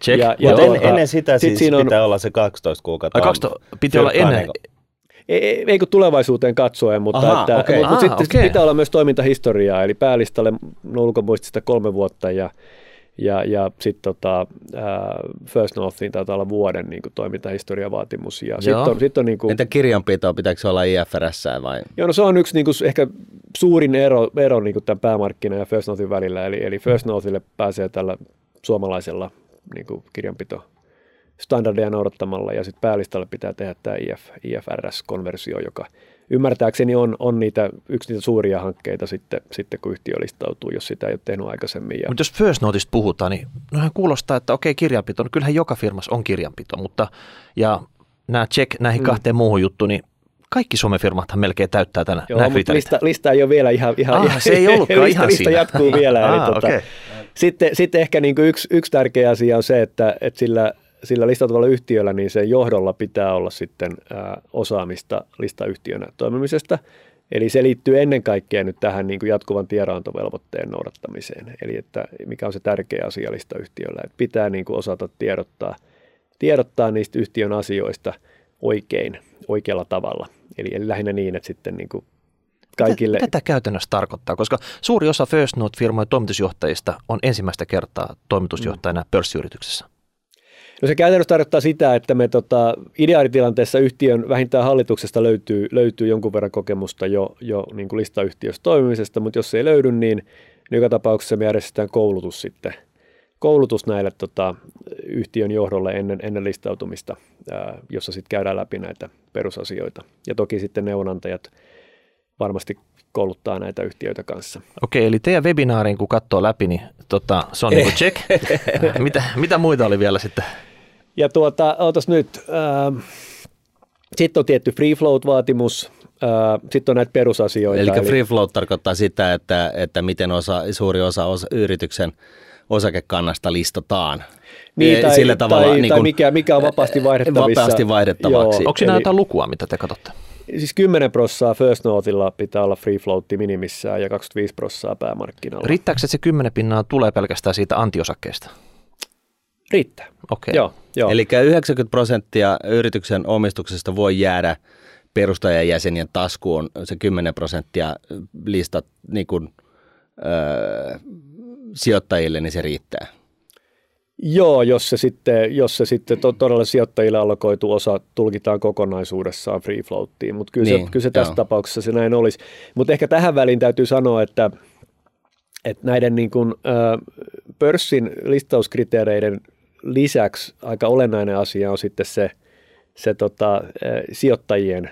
Check. Ja, ja tuota, ennen sitä siis siinä on, pitää olla se 12 kuukautta.
12, piti olla ennen.
Ei, ei kun tulevaisuuteen katsoen, mutta, Aha, että, okay. mutta, mutta ah, sitten okay. pitää olla myös toimintahistoriaa, eli päälistalle no ulkomuistista kolme vuotta ja, ja, ja sitten tota, First Northiin taitaa olla vuoden niin toimintahistoriavaatimus. Ja sit on, sit on, niin kuin,
Entä kirjanpito, pitääkö olla IFRS vai?
Joo, no se on yksi niin kuin, ehkä suurin ero, ero niin kuin tämän päämarkkinan ja First Northin välillä, eli, eli First Northille pääsee tällä suomalaisella niin kuin kirjanpito standardeja noudattamalla ja sitten päälistalle pitää tehdä tämä IF, IFRS-konversio, joka ymmärtääkseni on, on niitä, yksi niitä suuria hankkeita sitten, sitten kun yhtiö listautuu, jos sitä ei ole tehnyt aikaisemmin.
Mutta jos First Noteista puhutaan, niin nohan kuulostaa, että okei kirjanpito, no kyllähän joka firmassa on kirjanpito, mutta ja nämä check näihin mm. kahteen muuhun juttuun, niin kaikki Suomen firmathan melkein täyttää tänä,
Joo, mutta lista, lista ei ole vielä ihan, ihan,
ah, ihan se ei ollutkaan <laughs> lista, ihan
lista
siinä.
jatkuu vielä. ah, eli tota, okay. Sitten, sitten ehkä niin kuin yksi, yksi tärkeä asia on se, että, että sillä, sillä listautuvalla yhtiöllä niin sen johdolla pitää olla sitten ää, osaamista listayhtiönä toimimisesta. Eli se liittyy ennen kaikkea nyt tähän niin kuin jatkuvan tiedonantovelvoitteen noudattamiseen. Eli että mikä on se tärkeä asia listayhtiöllä, että pitää niin kuin osata tiedottaa, tiedottaa niistä yhtiön asioista oikein, oikealla tavalla. Eli, eli lähinnä niin, että sitten niin kuin kaikille.
Tämä käytännössä tarkoittaa? Koska suuri osa First Note-firmojen toimitusjohtajista on ensimmäistä kertaa toimitusjohtajana mm. pörssiyrityksessä.
No se käytännössä tarkoittaa sitä, että me tota, ideaalitilanteessa yhtiön vähintään hallituksesta löytyy, löytyy jonkun verran kokemusta jo, jo niin kuin listayhtiössä toimimisesta, mutta jos ei löydy, niin, niin joka tapauksessa me järjestetään koulutus sitten koulutus näille tota, yhtiön johdolle ennen, ennen listautumista, ää, jossa sitten käydään läpi näitä perusasioita. Ja toki sitten neuvonantajat varmasti kouluttaa näitä yhtiöitä kanssa.
Okei, eli teidän webinaarin kun katsoo läpi, niin tota, se on niin <laughs> check. mitä, mitä muita oli vielä sitten?
Ja tuota, ootas nyt, äh, sitten on tietty free float-vaatimus, äh, sitten on näitä perusasioita.
Eli, eli free float tarkoittaa sitä, että, että miten osa, suuri osa, osa yrityksen osakekannasta listataan.
Niin, tai, Sillä tavalla, tai, niin kuin, tai mikä, mikä on vapaasti vaihdettavissa.
Vapaasti vaihdettavaksi.
Joo, Onko siinä eli, jotain lukua, mitä te katsotte?
Siis 10 prossaa First Noteilla pitää olla free floatti minimissään ja 25 prossaa päämarkkinalla.
Riittääkö, että se 10 pinnaa tulee pelkästään siitä antiosakkeesta?
Riittää.
Okay.
Joo, joo.
Eli 90 prosenttia yrityksen omistuksesta voi jäädä perustajajäsenien taskuun, se 10 prosenttia listat niin kuin, öö, sijoittajille, niin se riittää.
Joo, jos se sitten, jos se sitten to, todella sijoittajille allokoitu osa tulkitaan kokonaisuudessaan free floattiin, mutta kyllä, niin, se, kyllä se tässä joo. tapauksessa se näin olisi. Mutta ehkä tähän väliin täytyy sanoa, että, että näiden niin kuin, pörssin listauskriteereiden lisäksi aika olennainen asia on sitten se, se tota, sijoittajien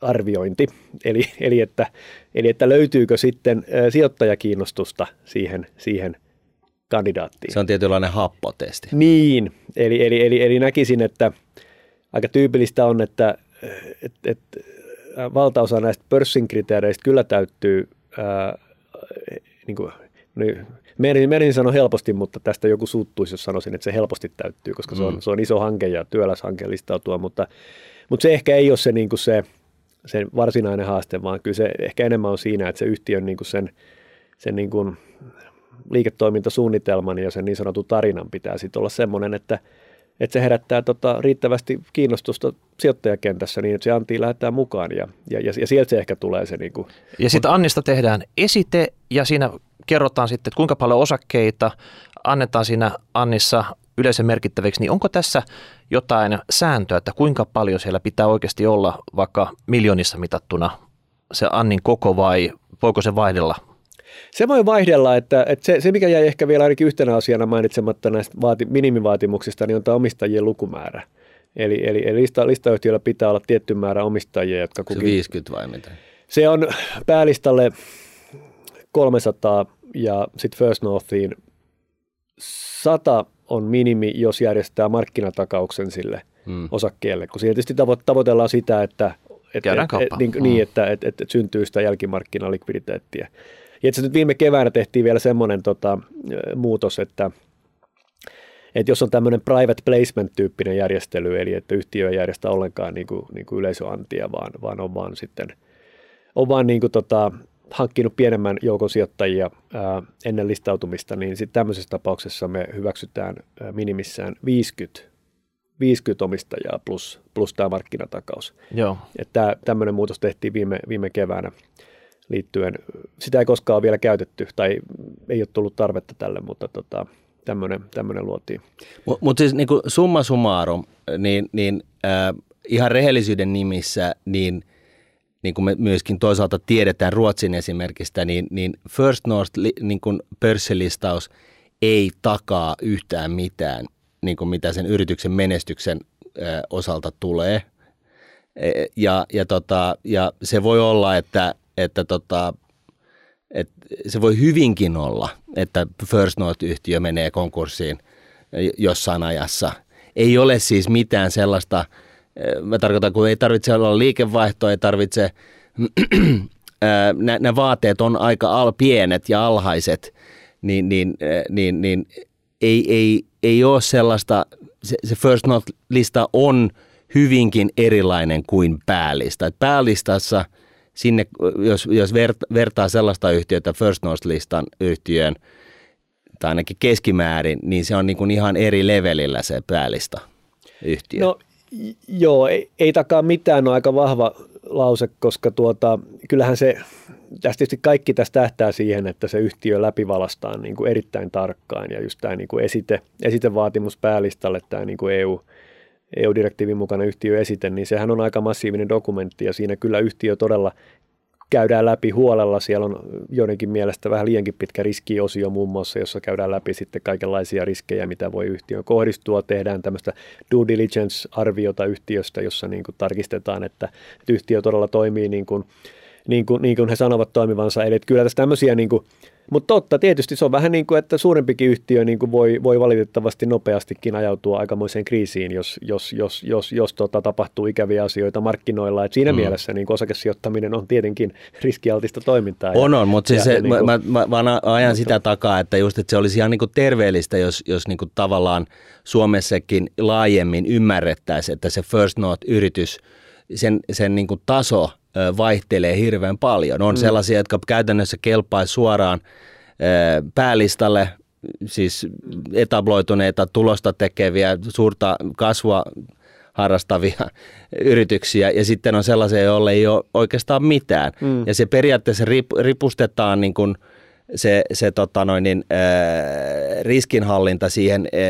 arviointi, eli, eli, että, eli että löytyykö sitten sijoittajakiinnostusta siihen, siihen kandidaattiin.
Se on tietynlainen happotesti.
Niin, eli, eli, eli, eli näkisin, että aika tyypillistä on, että et, et, valtaosa näistä pörssin kriteereistä kyllä täyttyy ää, niin kuin, niin, Menin, menin sanoa helposti, mutta tästä joku suuttuisi, jos sanoisin, että se helposti täyttyy, koska se on, mm. se on iso hanke ja työläs hanke listautua, mutta, mutta se ehkä ei ole se, niin kuin se, se varsinainen haaste, vaan kyllä se ehkä enemmän on siinä, että se yhtiön niin kuin sen, sen niin kuin liiketoimintasuunnitelman ja sen niin sanotun tarinan pitää sitten olla semmoinen, että, että se herättää tota, riittävästi kiinnostusta sijoittajakentässä niin, että se Antti lähettää mukaan ja, ja, ja, ja sieltä se ehkä tulee se. Niin kuin,
ja sitten Annista tehdään esite ja siinä kerrotaan sitten, että kuinka paljon osakkeita annetaan siinä Annissa yleisön merkittäviksi, niin onko tässä jotain sääntöä, että kuinka paljon siellä pitää oikeasti olla vaikka miljoonissa mitattuna se Annin koko vai voiko se vaihdella
se voi vaihdella, että, että se, se, mikä jäi ehkä vielä ainakin yhtenä asiana mainitsematta näistä vaati, minimivaatimuksista, niin on tämä omistajien lukumäärä. Eli, eli, eli lista, listayhtiöllä pitää olla tietty määrä omistajia, jotka
kukin... Se 50 vai mitä?
Se on päälistalle 300 ja sitten First Northiin 100 on minimi, jos järjestää markkinatakauksen sille hmm. osakkeelle, kun siinä tietysti tavo- tavoitellaan sitä, että
et, et,
et, niin, hmm. niin, että et, et, et syntyy sitä jälkimarkkinalikviditeettiä. Ja itse nyt viime keväänä tehtiin vielä semmoinen tota, muutos, että että jos on tämmöinen private placement-tyyppinen järjestely, eli että yhtiö ei järjestä ollenkaan niin kuin, niin kuin yleisöantia, vaan, vaan on vaan sitten on vaan niin kuin tota, hankkinut pienemmän joukon sijoittajia ää, ennen listautumista, niin sitten tämmöisessä tapauksessa me hyväksytään ää, minimissään 50, 50 omistajaa plus, plus tämä markkinatakaus.
Joo.
Että tämmöinen muutos tehtiin viime, viime keväänä liittyen. Sitä ei koskaan vielä käytetty tai ei ole tullut tarvetta tälle, mutta tota, tämmöinen, luotiin.
Mutta mut siis niin summa summarum, niin, niin äh, ihan rehellisyyden nimissä, niin – niin kuin me myöskin toisaalta tiedetään Ruotsin esimerkistä, niin, niin First North niin kuin pörssilistaus ei takaa yhtään mitään, niin kuin mitä sen yrityksen menestyksen ö, osalta tulee. E, ja, ja, tota, ja se voi olla, että, että tota, et se voi hyvinkin olla, että First North-yhtiö menee konkurssiin jossain ajassa. Ei ole siis mitään sellaista – Mä tarkoitan, kun ei tarvitse olla liikevaihtoa, ei tarvitse, <clears throat> nämä vaateet on aika al, pienet ja alhaiset, niin, niin, niin, niin ei, ei, ei ole sellaista, se, se First Note-lista on hyvinkin erilainen kuin päälista. Et päälistassa sinne, jos, jos vertaa sellaista yhtiötä First North-listan yhtiöön, tai ainakin keskimäärin, niin se on niin kuin ihan eri levelillä se päälista yhtiö.
No Joo, ei, ei takaa mitään, on aika vahva lause, koska tuota, kyllähän se tästä tietysti kaikki tässä tähtää siihen, että se yhtiö läpivalastaan niin kuin erittäin tarkkaan ja just tämä niin kuin esite, esitevaatimus päälistalle, tämä niin kuin EU, EU-direktiivin mukana yhtiöesite, niin sehän on aika massiivinen dokumentti ja siinä kyllä yhtiö todella käydään läpi huolella. Siellä on joidenkin mielestä vähän liiankin pitkä riskiosio muun muassa, jossa käydään läpi sitten kaikenlaisia riskejä, mitä voi yhtiöön kohdistua. Tehdään tämmöistä due diligence-arviota yhtiöstä, jossa niin kuin tarkistetaan, että, että yhtiö todella toimii niin kuin, niin kuin, niin kuin he sanovat toimivansa. Eli kyllä tässä tämmöisiä niin kuin mutta totta, tietysti se on vähän niin kuin, että suurempikin yhtiö niin kuin voi, voi valitettavasti nopeastikin ajautua aikamoiseen kriisiin, jos, jos, jos, jos, jos tota, tapahtuu ikäviä asioita markkinoilla. Et siinä mm. mielessä niin osakesijoittaminen on tietenkin <laughs> riskialtista toimintaa.
On, on, mutta siis se, niin kuin, mä, mä, mä ajan mutta, sitä takaa, että just, että se olisi ihan niin kuin terveellistä, jos, jos niin kuin tavallaan Suomessakin laajemmin ymmärrettäisiin, että se First Note-yritys, sen, sen niin kuin taso – vaihtelee hirveän paljon. On mm. sellaisia, jotka käytännössä kelpaa suoraan päälistalle, siis etabloituneita tulosta tekeviä, suurta kasvua harrastavia <laughs> yrityksiä ja sitten on sellaisia, joille ei ole oikeastaan mitään. Mm. Ja se periaatteessa rip, ripustetaan niin kuin se, se tota noin, niin, äh, riskinhallinta siihen äh,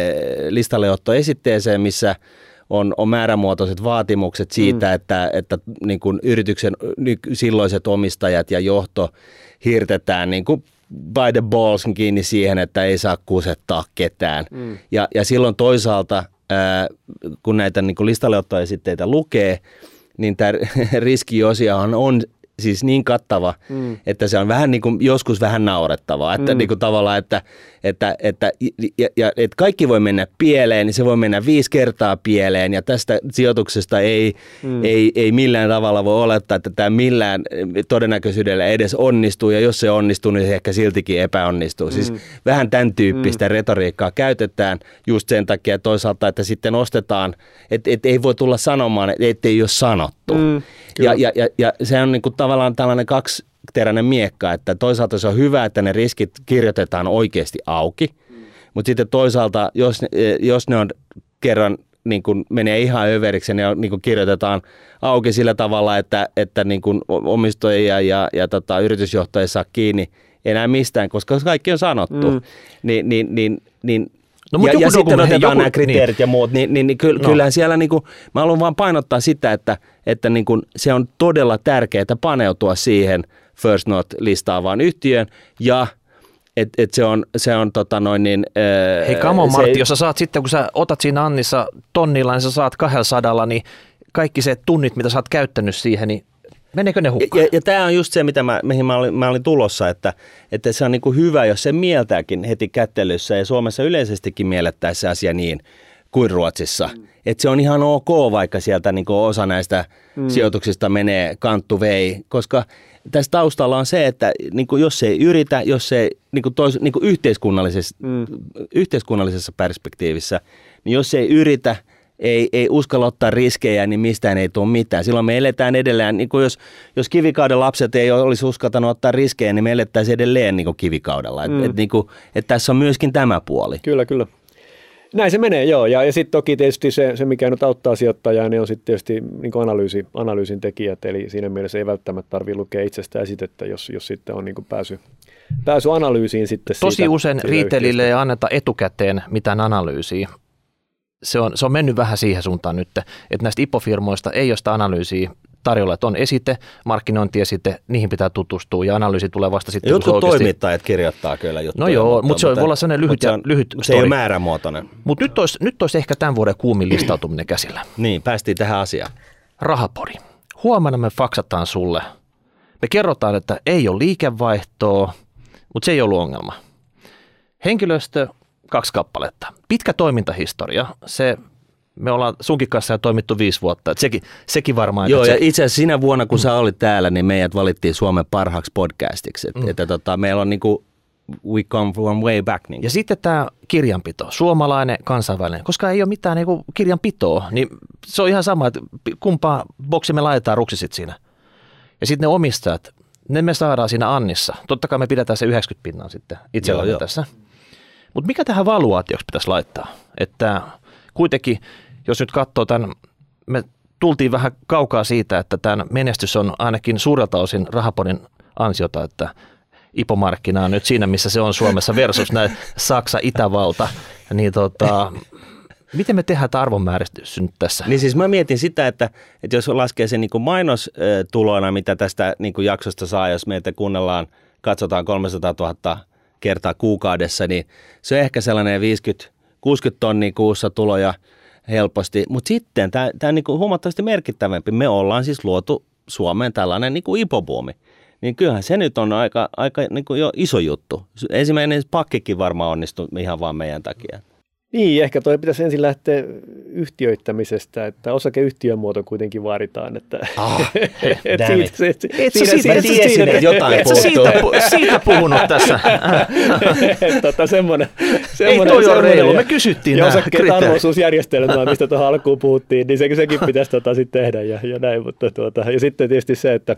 listalleottoesitteeseen, missä – on, on määrämuotoiset vaatimukset siitä, mm. että, että niin kuin yrityksen silloiset omistajat ja johto hirtetään niin kuin by the balls kiinni siihen, että ei saa kusettaa ketään. Mm. Ja, ja silloin toisaalta, ää, kun näitä niin kuin listalleottoesitteitä lukee, niin tämä <laughs> riskiosiahan on siis niin kattava, mm. että se on vähän niin kuin joskus vähän naurettavaa. Että mm. niin kuin tavallaan, että, että, että ja, ja, että kaikki voi mennä pieleen, niin se voi mennä viisi kertaa pieleen ja tästä sijoituksesta ei, mm. ei, ei millään tavalla voi olettaa, että tämä millään todennäköisyydellä edes onnistuu ja jos se onnistuu, niin se ehkä siltikin epäonnistuu. Siis mm. Siis vähän tämän tyyppistä mm. retoriikkaa käytetään just sen takia toisaalta, että sitten ostetaan, että et ei voi tulla sanomaan, että ei ole sanottu. Mm. Ja, ja, ja, ja se on niin kuin tavallaan tällainen kaksi teräinen miekka, että toisaalta se on hyvä, että ne riskit kirjoitetaan oikeasti auki, mutta sitten toisaalta, jos, jos ne on kerran niin kuin menee ihan överiksi ja ne on, niin kuin kirjoitetaan auki sillä tavalla, että, että niin kuin omistajia ja, ja tota, yritysjohtajia saa kiinni enää mistään, koska kaikki on sanottu, mm. niin, niin, niin, niin No, mutta ja, ja sitten otetaan joku, nämä kriteerit niin. ja muut, niin, niin, niin ky, no. kyllähän siellä, niin kuin, mä haluan vaan painottaa sitä, että, että niin kuin, se on todella tärkeää paneutua siihen First Note-listaavaan yhtiöön ja et, et se on, se on tota noin niin...
Ää, Hei come on, Martti, jos sä saat sitten, kun sä otat siinä Annissa tonnilla, niin sä saat 200, niin kaikki se tunnit, mitä sä oot käyttänyt siihen, niin Meneekö ne hukkaan?
Ja, ja tämä on just se, mitä mä, mihin mä olin, mä olin tulossa, että, että se on niin kuin hyvä, jos se mieltääkin heti kättelyssä ja Suomessa yleisestikin miellettäisiin se asia niin kuin Ruotsissa. Mm. Että se on ihan ok, vaikka sieltä niin kuin osa näistä mm. sijoituksista menee kanttu vei, koska tässä taustalla on se, että niin kuin jos se ei yritä, jos se niin kuin tois, niin kuin yhteiskunnallisessa, mm. yhteiskunnallisessa perspektiivissä, niin jos se ei yritä – ei, ei uskalla ottaa riskejä, niin mistään ei tule mitään. Silloin me eletään edelleen, niin kuin jos, jos kivikauden lapset ei olisi uskaltanut ottaa riskejä, niin me elettäisiin edelleen niin kuin kivikaudella. Mm. Et, et, niin kuin, et tässä on myöskin tämä puoli.
Kyllä, kyllä. Näin se menee, joo. Ja, ja sitten toki tietysti se, se, mikä nyt auttaa sijoittajaa, niin on sitten tietysti niin analyysi, analyysin tekijät. Eli siinä mielessä ei välttämättä tarvitse lukea itsestä esitettä, jos, jos sitten on niin kuin pääsy, pääsy analyysiin sitten
Tosi
siitä,
usein riitelille ei anneta etukäteen mitään analyysiä se on, se on mennyt vähän siihen suuntaan nyt, että näistä IPO-firmoista ei ole sitä analyysiä tarjolla, että on esite, markkinointiesite, niihin pitää tutustua ja analyysi tulee vasta sitten.
Jotkut oikeasti... toimittajat kirjoittaa kyllä juttuja.
No joo, mutta, mutta se voi olla sellainen lyhyt, se on, lyhyt
Se story. ei ole määrämuotoinen.
Mutta nyt olisi, nyt olisi ehkä tämän vuoden kuumin listautuminen käsillä.
niin, päästiin tähän asiaan.
Rahapori. Huomenna me faksataan sulle. Me kerrotaan, että ei ole liikevaihtoa, mutta se ei ollut ongelma. Henkilöstö kaksi kappaletta. Pitkä toimintahistoria, se me ollaan sunkin kanssa jo toimittu viisi vuotta. Et sekin, sekin varmaan.
Joo,
ja
se... itse asiassa sinä vuonna, kun mm. sä olit täällä, niin meidät valittiin Suomen parhaaksi podcastiksi. Et, mm. että tota, meillä on niinku, we come from way back. Niin.
Ja sitten tämä kirjanpito, suomalainen, kansainvälinen, koska ei ole mitään niinku kirjanpitoa, niin se on ihan sama, että kumpaa boksi me laitetaan ruksisit siinä. Ja sitten ne omistajat, ne me saadaan siinä Annissa. Totta kai me pidetään se 90 pinnaa sitten itsellämme tässä. Joo. Mutta mikä tähän valuaatioksi pitäisi laittaa? Että kuitenkin, jos nyt katsoo tämän, me tultiin vähän kaukaa siitä, että tämän menestys on ainakin suurelta osin rahaponin ansiota, että IPO-markkina on nyt siinä, missä se on Suomessa versus näin Saksa, Itävalta, niin tota, miten me tehdään tämä arvonmääritys nyt tässä?
Niin siis mä mietin sitä, että, että jos laskee sen niin kuin mainostuloina, mitä tästä niin kuin jaksosta saa, jos meitä kuunnellaan, katsotaan 300 000 kertaa kuukaudessa, niin se on ehkä sellainen 50 60 tonnia kuussa tuloja helposti. Mutta sitten tämä on niin huomattavasti merkittävämpi. Me ollaan siis luotu Suomeen tällainen niin kuin ipobuumi. Niin kyllähän se nyt on aika, aika niin kuin jo iso juttu. Ensimmäinen pakkikin varmaan onnistui ihan vaan meidän takia.
Niin, ehkä toi pitäisi ensin lähteä yhtiöittämisestä, että osakeyhtiömuoto kuitenkin vaaditaan. Että,
Ah, <laughs>
et siitä, se,
Et
siinä,
siitä- et sä
siinä,
tiesin, että jotain
Et sä siitä, pu- siitä puhunut tässä. <laughs>
tota, semmoinen,
Ei
semmoinen,
toi ole reilu, me kysyttiin
ja
nämä
osakkeet
kriteerit.
arvoisuusjärjestelmää, mistä tuohon alkuun puhuttiin, niin se, sekin pitäisi tota, sitten tehdä ja, ja näin. Mutta, tuota, ja sitten tietysti se, että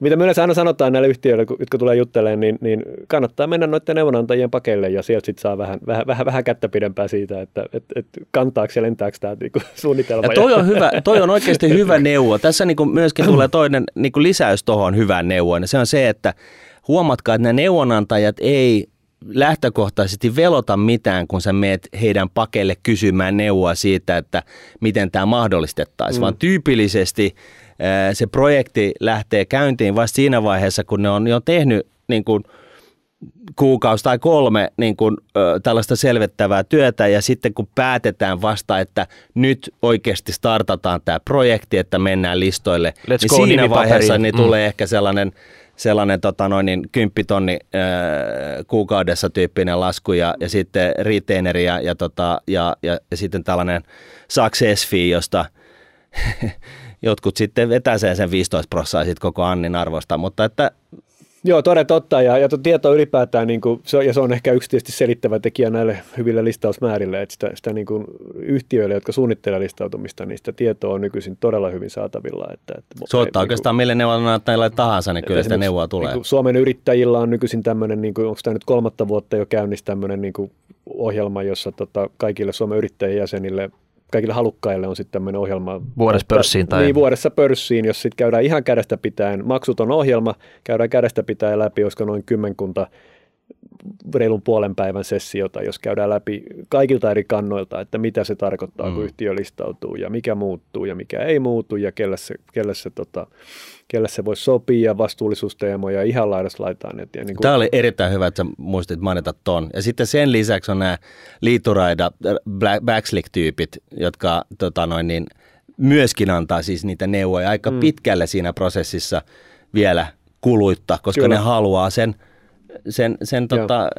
mitä me yleensä aina sanotaan näille yhtiöille, jotka tulee juttelemaan, niin, niin kannattaa mennä noiden neuvonantajien pakeille ja sieltä sitten saa vähän, vähän, vähän, vähän kättä pidempää siitä, että et, et kantaako ja lentääkö tämä niinku, <laughs> suunnitelma.
Ja toi on, hyvä, toi on oikeasti <laughs> hyvä neuvo. Tässä niin kuin myöskin tulee toinen niin kuin lisäys tuohon hyvään neuvoon. Se on se, että huomatkaa, että nämä neuvonantajat ei lähtökohtaisesti velota mitään, kun sä meet heidän pakeille kysymään neuvoa siitä, että miten tämä mahdollistettaisiin, mm. vaan tyypillisesti se projekti lähtee käyntiin vasta siinä vaiheessa, kun ne on jo tehnyt niin kuin kuukausi tai kolme niin kuin, ö, tällaista selvittävää työtä ja sitten kun päätetään vasta, että nyt oikeasti startataan tämä projekti, että mennään listoille,
Let's
niin
go
siinä vaiheessa niin
Mm.
tulee ehkä sellainen, sellainen tota noin, niin kymppitonni ö, kuukaudessa tyyppinen lasku ja, ja sitten retaineri ja, ja, tota, ja, ja, ja sitten tällainen success fee, josta <laughs> jotkut sitten vetää sen, sen 15 prosenttia koko Annin arvosta, mutta että
Joo, toden totta. Ja, ja tieto ylipäätään, niin kuin, se, on- ja se on ehkä yksi tietysti selittävä tekijä näille hyville listausmäärille, että sitä, sitä niin kuin yhtiöille, jotka suunnittelevat listautumista, niin sitä tietoa on nykyisin todella hyvin saatavilla. Että, että
Soittaa
niin kuin-
oikeastaan mille neuvonantajille tahansa, niin kyllä sitä neuvoa tulee.
Niin kuin Suomen yrittäjillä on nykyisin tämmöinen, niin kuin, onko tämä nyt kolmatta vuotta jo käynnissä tämmöinen niin kuin ohjelma, jossa tota, kaikille Suomen yrittäjien jäsenille kaikille halukkaille on sitten tämmöinen ohjelma.
Vuodessa pörssiin tai-
Niin, vuodessa pörssiin, jos sitten käydään ihan kädestä pitäen, maksuton ohjelma, käydään kädestä pitäen läpi, olisiko noin kymmenkunta reilun puolen päivän sessiota, jos käydään läpi kaikilta eri kannoilta, että mitä se tarkoittaa, mm. kun yhtiö listautuu ja mikä muuttuu ja mikä ei muutu ja kelle se, kelle se, tota, kelle se voisi sopia ja vastuullisuusteemoja ihan laidasta laitaan. Et, ja niin kuin,
Tämä oli erittäin hyvä, että sä muistit mainita ton. Ja sitten sen lisäksi on nämä liituraida black- backslick-tyypit, jotka tota noin, niin, myöskin antaa siis niitä neuvoja aika mm. pitkälle siinä prosessissa vielä kuluittaa, koska
Kyllä.
ne haluaa sen, sen, sen tota,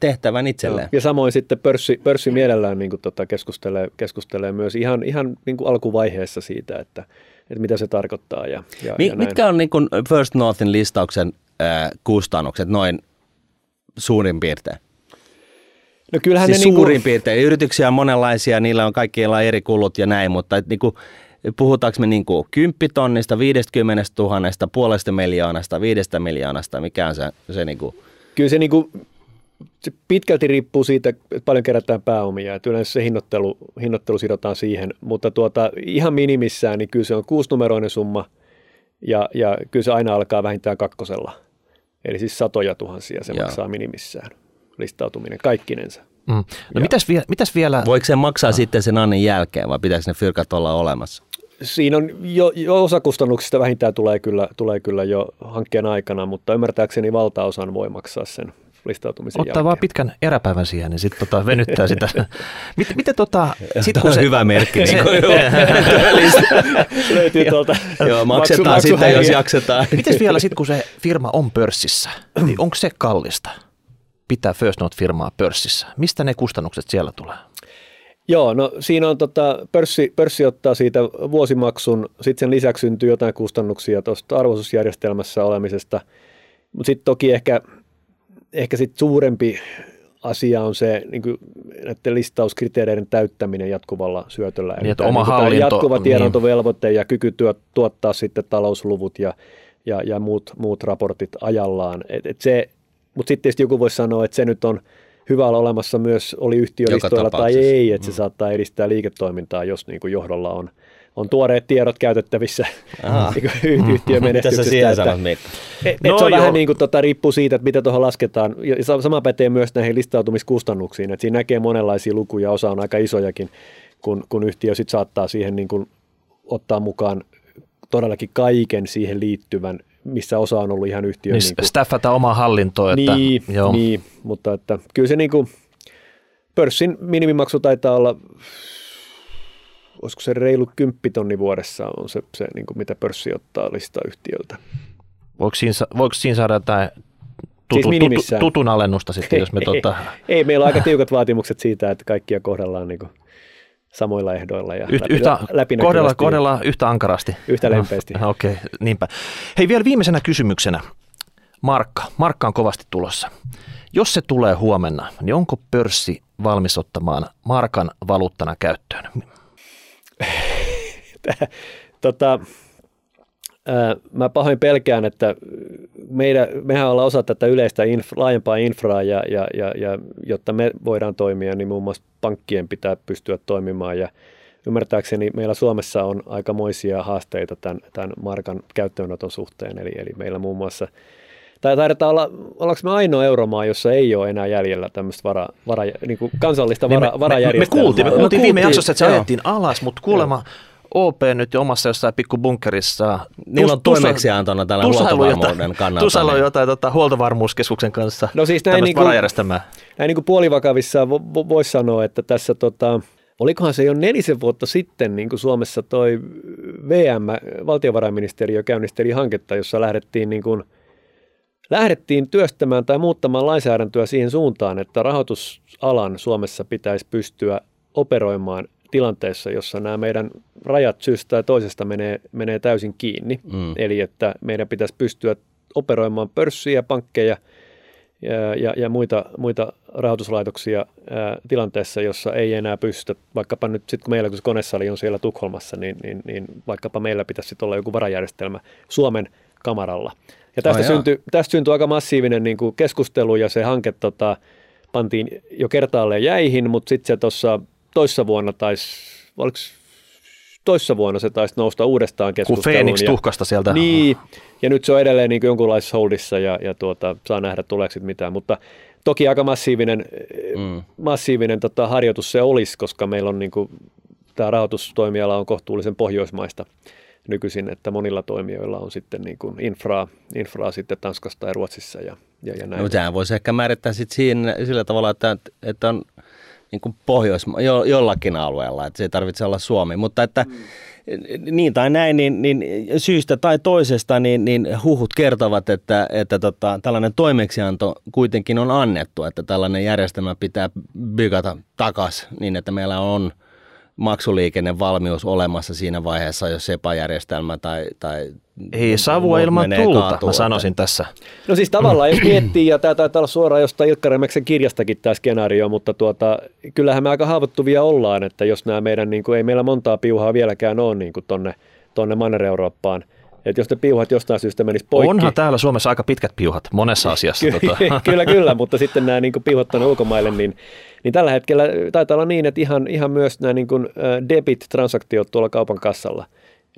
tehtävän itselleen.
Ja samoin sitten pörssi, pörssi mielellään niin kuin tota keskustelee, keskustelee myös ihan, ihan niin kuin alkuvaiheessa siitä, että, että mitä se tarkoittaa. Ja, ja,
Mi-
ja näin.
mitkä on niin kuin First Northin listauksen äh, kustannukset noin suurin piirtein?
no kyllähän
siis
ne niin
suurin
kuin,
piirtein. Yrityksiä on monenlaisia, niillä on kaikilla eri kulut ja näin, mutta et niinku, puhutaanko me niinku 10 tonnista, 50 000, puolesta miljoonasta, viidestä miljoonasta, mikä on se, se niinku,
kyllä se, niin kuin, se pitkälti riippuu siitä, että paljon kerätään pääomia. Että yleensä se hinnoittelu, hinnoittelu sidotaan siihen, mutta tuota, ihan minimissään niin kyllä se on kuusinumeroinen summa ja, ja kyllä se aina alkaa vähintään kakkosella. Eli siis satoja tuhansia se
Joo.
maksaa minimissään listautuminen kaikkinensa.
Mm. No
Ja-
mitäs, vie, mitäs vielä?
voiko se maksaa sitten sen annin jälkeen vai pitäisikö ne fyrkat olla olemassa?
Siinä on jo, jo osa kustannuksista vähintään tulee kyllä, tulee kyllä jo hankkeen aikana, mutta ymmärtääkseni valtaosan voi maksaa sen listautumisen
Ottaa vaan
jälkeen.
pitkän eräpäivän siihen, niin sitten tota venyttää sitä. <laughs> Miten, miten tota, sit kun
on
se,
hyvä merkki. Niin kuin, <laughs> <laughs>
Löytyy tuolta
joo, maksetaan
maksu-
sitten, jos jaksetaan.
Miten vielä sitten, kun se firma on pörssissä, niin onko se kallista pitää First Note-firmaa pörssissä? Mistä ne kustannukset siellä tulee?
Joo, no siinä on tota, pörssi, pörssi ottaa siitä vuosimaksun, sitten sen lisäksi syntyy jotain kustannuksia tuosta arvoisuusjärjestelmässä olemisesta, mutta sitten toki ehkä, ehkä sit suurempi asia on se niin kuin näiden listauskriteereiden täyttäminen jatkuvalla syötöllä.
Niin, että oma
niin
hallinto-
Jatkuva
niin.
tiedontovelvoite ja kyky työ, tuottaa sitten talousluvut ja, ja, ja muut, muut raportit ajallaan. Et, et se, mutta sitten tietysti joku voisi sanoa, että se nyt on hyvä olla olemassa myös, oli yhtiölistoilla tai ei, että se saattaa edistää liiketoimintaa, jos niin kuin johdolla on, on tuoreet tiedot käytettävissä <laughs> niin yhtiön
Mitä sä
menestyksestä.
siihen
että-
sanot, Mikko?
et,
No
se on
joo.
vähän niin kuin tota, riippuu siitä, että mitä tuohon lasketaan. Ja sa- sama pätee myös näihin listautumiskustannuksiin. Et siinä näkee monenlaisia lukuja, osa on aika isojakin, kun, kun yhtiö sit saattaa siihen niin kuin ottaa mukaan todellakin kaiken siihen liittyvän, missä osa on ollut ihan yhtiön
Niin
niin kuin,
staffata omaa hallintoa. Että,
niin,
joo.
niin, mutta että kyllä se niin kuin, pörssin minimimaksu taitaa olla, olisiko se reilu kymppitonni vuodessa on se, se niin kuin mitä pörssi ottaa listayhtiöltä.
Voiko, siinä, voiko siinä saada jotain tutu,
Siis
tutu,
minimissään.
tutun alennusta sitten, jos me <laughs> tota,
Ei, meillä on aika tiukat vaatimukset siitä, että kaikkia kohdellaan niin kuin samoilla ehdoilla ja
yht,
läpi-
yhtä,
läpinäkyvästi
kohdella,
ja
kohdellaan yhtä ankarasti.
Yhtä lempeästi.
No, <laughs> Okei, okay, niinpä. Hei vielä viimeisenä kysymyksenä. Markka. Markka on kovasti tulossa. Jos se tulee huomenna, niin onko pörssi valmis ottamaan markan valuuttana käyttöön? <laughs>
Tota, ää, mä pahoin pelkään, että meidän, mehän ollaan osa tätä yleistä inf, laajempaa infraa ja, ja, ja, ja jotta me voidaan toimia, niin muun muassa pankkien pitää pystyä toimimaan ja ymmärtääkseni meillä Suomessa on aikamoisia haasteita tämän, tämän markan käyttöönoton suhteen, eli, eli meillä muun muassa tai taidetaan olla, ollaanko me ainoa euromaa, jossa ei ole enää jäljellä tämmöistä vara, vara, niin kuin kansallista
Niin
vara,
me, me, me,
varajärjestelmää.
kuultiin, me kuultiin viime
kuultiin,
jaksossa, että se
joo.
ajettiin alas, mutta kuulemma OP nyt jo omassa jossain pikkubunkerissa.
Niillä on toimeksiantona tällä huoltovarmuuden
jotain-
kannalta.
Tusailu
niin-
jotain tota, huoltovarmuuskeskuksen kanssa.
No siis näin niin kuin-
varajärjestelmää.
näin niin kuin puolivakavissa vo, vo, voisi sanoa, että tässä tota, olikohan se jo nelisen vuotta sitten niin kuin Suomessa toi VM, valtiovarainministeriö käynnisteli hanketta, jossa lähdettiin niin kuin, lähdettiin työstämään tai muuttamaan lainsäädäntöä siihen suuntaan, että rahoitusalan Suomessa pitäisi pystyä operoimaan tilanteessa, jossa nämä meidän rajat syystä toisesta menee, menee täysin kiinni.
Mm.
Eli että meidän pitäisi pystyä operoimaan pörssiä, pankkeja ja, ja, ja muita, muita rahoituslaitoksia ää, tilanteessa, jossa ei enää pystytä, vaikkapa nyt sitten kun meillä, kun se konesali on siellä Tukholmassa, niin, niin, niin vaikkapa meillä pitäisi sit olla joku varajärjestelmä Suomen kamaralla. Ja tästä,
jaa.
syntyi, tästä syntyi aika massiivinen niin kuin keskustelu ja se hanke tota, pantiin jo kertaalleen jäihin, mutta sitten se tuossa toissa vuonna taisi, oliko toissa vuonna se taisi nousta uudestaan
Kun
keskusteluun.
Phoenix
ja-
tuhkasta sieltä.
niin, ja nyt se on edelleen niin jonkunlaisessa holdissa ja, ja tuota, saa nähdä tuleeko mitään, mutta toki aika massiivinen,
Mm.
massiivinen tota, harjoitus se olisi, koska meillä on niin kuin, tämä rahoitustoimiala on kohtuullisen pohjoismaista nykyisin, että monilla toimijoilla on sitten niin kuin infraa, infraa sitten Tanskassa tai Ruotsissa ja, ja, ja näin.
No, sehän voisi ehkä määrittää sit siinä, sillä tavalla, että, että on niin kuin Pohjoisma, jo, jollakin alueella, että se ei tarvitse olla Suomi, mutta että mm. niin tai näin, niin, niin syystä tai toisesta niin, niin huhut kertovat, että, että tota, tällainen toimeksianto kuitenkin on annettu, että tällainen järjestelmä pitää bygata takas niin, että meillä on maksuliikennevalmius olemassa siinä vaiheessa, jos SEPA-järjestelmä tai, tai
Ei savua ilman tulta,
kaatuu,
mä sanoisin tässä.
No siis tavallaan jos miettii, ja tämä taitaa olla suoraan jostain Ilkka Remeksen kirjastakin tämä skenaario, mutta tuota, kyllähän me aika haavoittuvia ollaan, että jos nämä meidän, niin kuin, ei meillä montaa piuhaa vieläkään ole niin kuin tonne, tonne Manner-Eurooppaan, että jos ne piuhat jostain syystä menis poikki.
Onhan täällä Suomessa aika pitkät piuhat monessa asiassa.
Ky-
tota. <laughs>
kyllä, kyllä, mutta sitten nämä niin piuhat tuonne ulkomaille, niin, niin tällä hetkellä taitaa olla niin, että ihan, ihan myös nämä niin kuin, debit-transaktiot tuolla kaupan kassalla,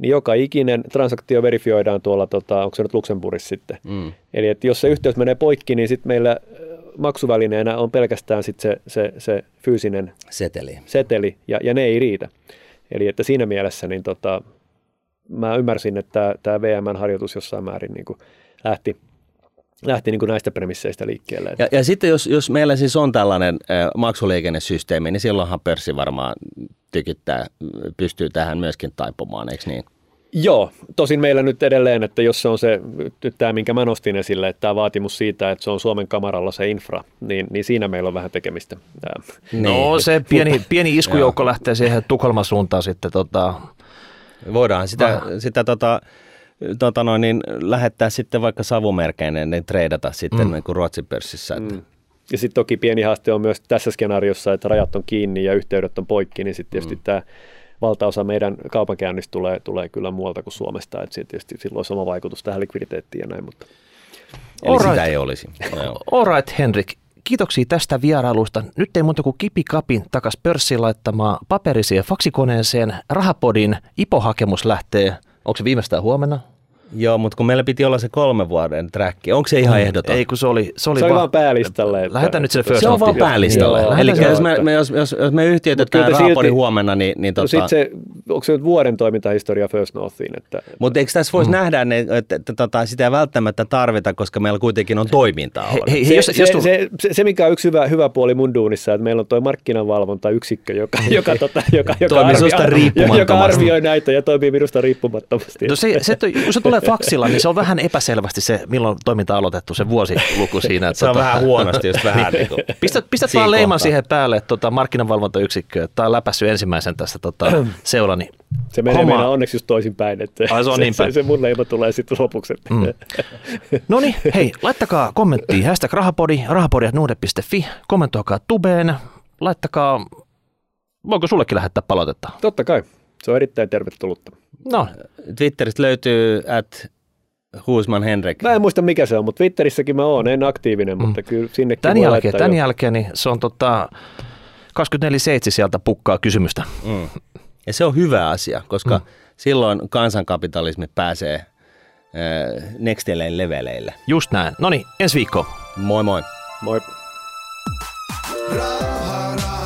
niin joka ikinen transaktio verifioidaan tuolla, tota, onko se nyt Luxemburgissa sitten.
Mm.
Eli että jos se yhteys menee poikki, niin sitten meillä maksuvälineenä on pelkästään sit se, se, se fyysinen
Seteli.
seteli, ja, ja ne ei riitä. Eli että siinä mielessä niin tota, mä ymmärsin, että tämä VMn-harjoitus jossain määrin niin kuin lähti, lähti niin kuin näistä premisseistä liikkeelle.
Ja, ja sitten jos, jos meillä siis on tällainen äh, maksuliikennesysteemi, niin silloinhan pörssi varmaan tykittää, pystyy tähän myöskin taipumaan, eikö niin?
Joo, tosin meillä nyt edelleen, että jos se on se, nyt tämä minkä mä nostin esille, että tämä vaatimus siitä, että se on Suomen kamaralla se infra, niin, niin siinä meillä on vähän tekemistä. Ää,
No se pieni, pieni iskujoukko lähtee siihen Tukholman suuntaan sitten. Tota,
Voidaan sitä, sitä tota, tota noin, niin lähettää sitten vaikka savumerkeinen, niin treidata sitten mm. niin kuin Ruotsin pörssissä. Että.
Mm. Ja sitten toki pieni haaste on myös tässä skenaariossa, että rajat on kiinni ja yhteydet on poikki, niin sitten tietysti mm. tämä valtaosa meidän kaupankäynnistä tulee, tulee kyllä muualta kuin Suomesta, että tietysti silloin olisi oma vaikutus tähän likviditeettiin ja näin, mutta
Eli
Alright.
sitä ei olisi. <laughs>
All right, Henrik. Kiitoksia tästä vierailusta. Nyt ei muuta kuin kipikapin takas pörssiin laittamaan paperiseen faksikoneeseen. Rahapodin IPO-hakemus lähtee, onko se viimeistään huomenna?
Joo, mutta kun meillä piti olla se kolme vuoden track, onko se ihan ehdoton?
Ei, kun se oli, se oli
Se oli vaan päälistalle. Että...
Lähetään nyt sille first
se on vaan päälistalle.
Joo.
Eli jos
se-
me, me, jos, jos, jos me yhtiöitetään
kyllä te
rahapodin
silti-
huomenna, niin, niin
No
tota,
sit se, onko se nyt vuoden toimintahistoria First Northiin? Että,
mutta eikö tässä voisi mm. nähdä, että, että, että tota, sitä ei välttämättä tarvita, koska meillä kuitenkin on toimintaa
Hei,
ollut.
hei,
se,
jos,
se,
jos,
se, se, se, mikä on yksi hyvä, hyvä puoli mun duunissa, että meillä on tuo markkinavalvontayksikkö, joka, <laughs> joka, tota, joka, joka,
riippumattomasti.
joka arvioi näitä ja toimii minusta riippumattomasti.
No se, se, se tulee faksilla, niin se on vähän epäselvästi se, milloin toiminta on aloitettu, se vuosiluku siinä. Että
Se on
tota-
vähän huonosti, jos vähän niin kuin.
Pistät, pistät
Siinä
vaan leiman
kohtaa.
siihen päälle, että tota, markkinavalvontayksikkö, että tämä on läpässyt ensimmäisen tässä tota, seula, niin
Se menee
homma-
meidän onneksi just toisinpäin, että
Ai, se on niin päin.
se, se mun leima tulee sitten lopuksi. Mm.
No niin, hei, laittakaa kommenttia, hashtag rahapodi, rahapodi.nuude.fi, kommentoikaa tubeen, laittakaa, voiko sullekin lähettää palautetta?
Totta kai, se on erittäin tervetullutta.
No,
Twitteristä löytyy at Huusman Henrik.
Mä en muista mikä se on, mutta Twitterissäkin mä oon, en aktiivinen, mutta kyllä sinnekin
tämän
voi
jälkeen, tämän
jo-
jälkeen niin se on tota, 24-7 sieltä pukkaa kysymystä.
Mm. Ja se on hyvä asia, koska mm. silloin kansankapitalismi pääsee äh, next leveleille.
Just näin. No niin, ensi viikko.
Moi moi.
Moi.
raha.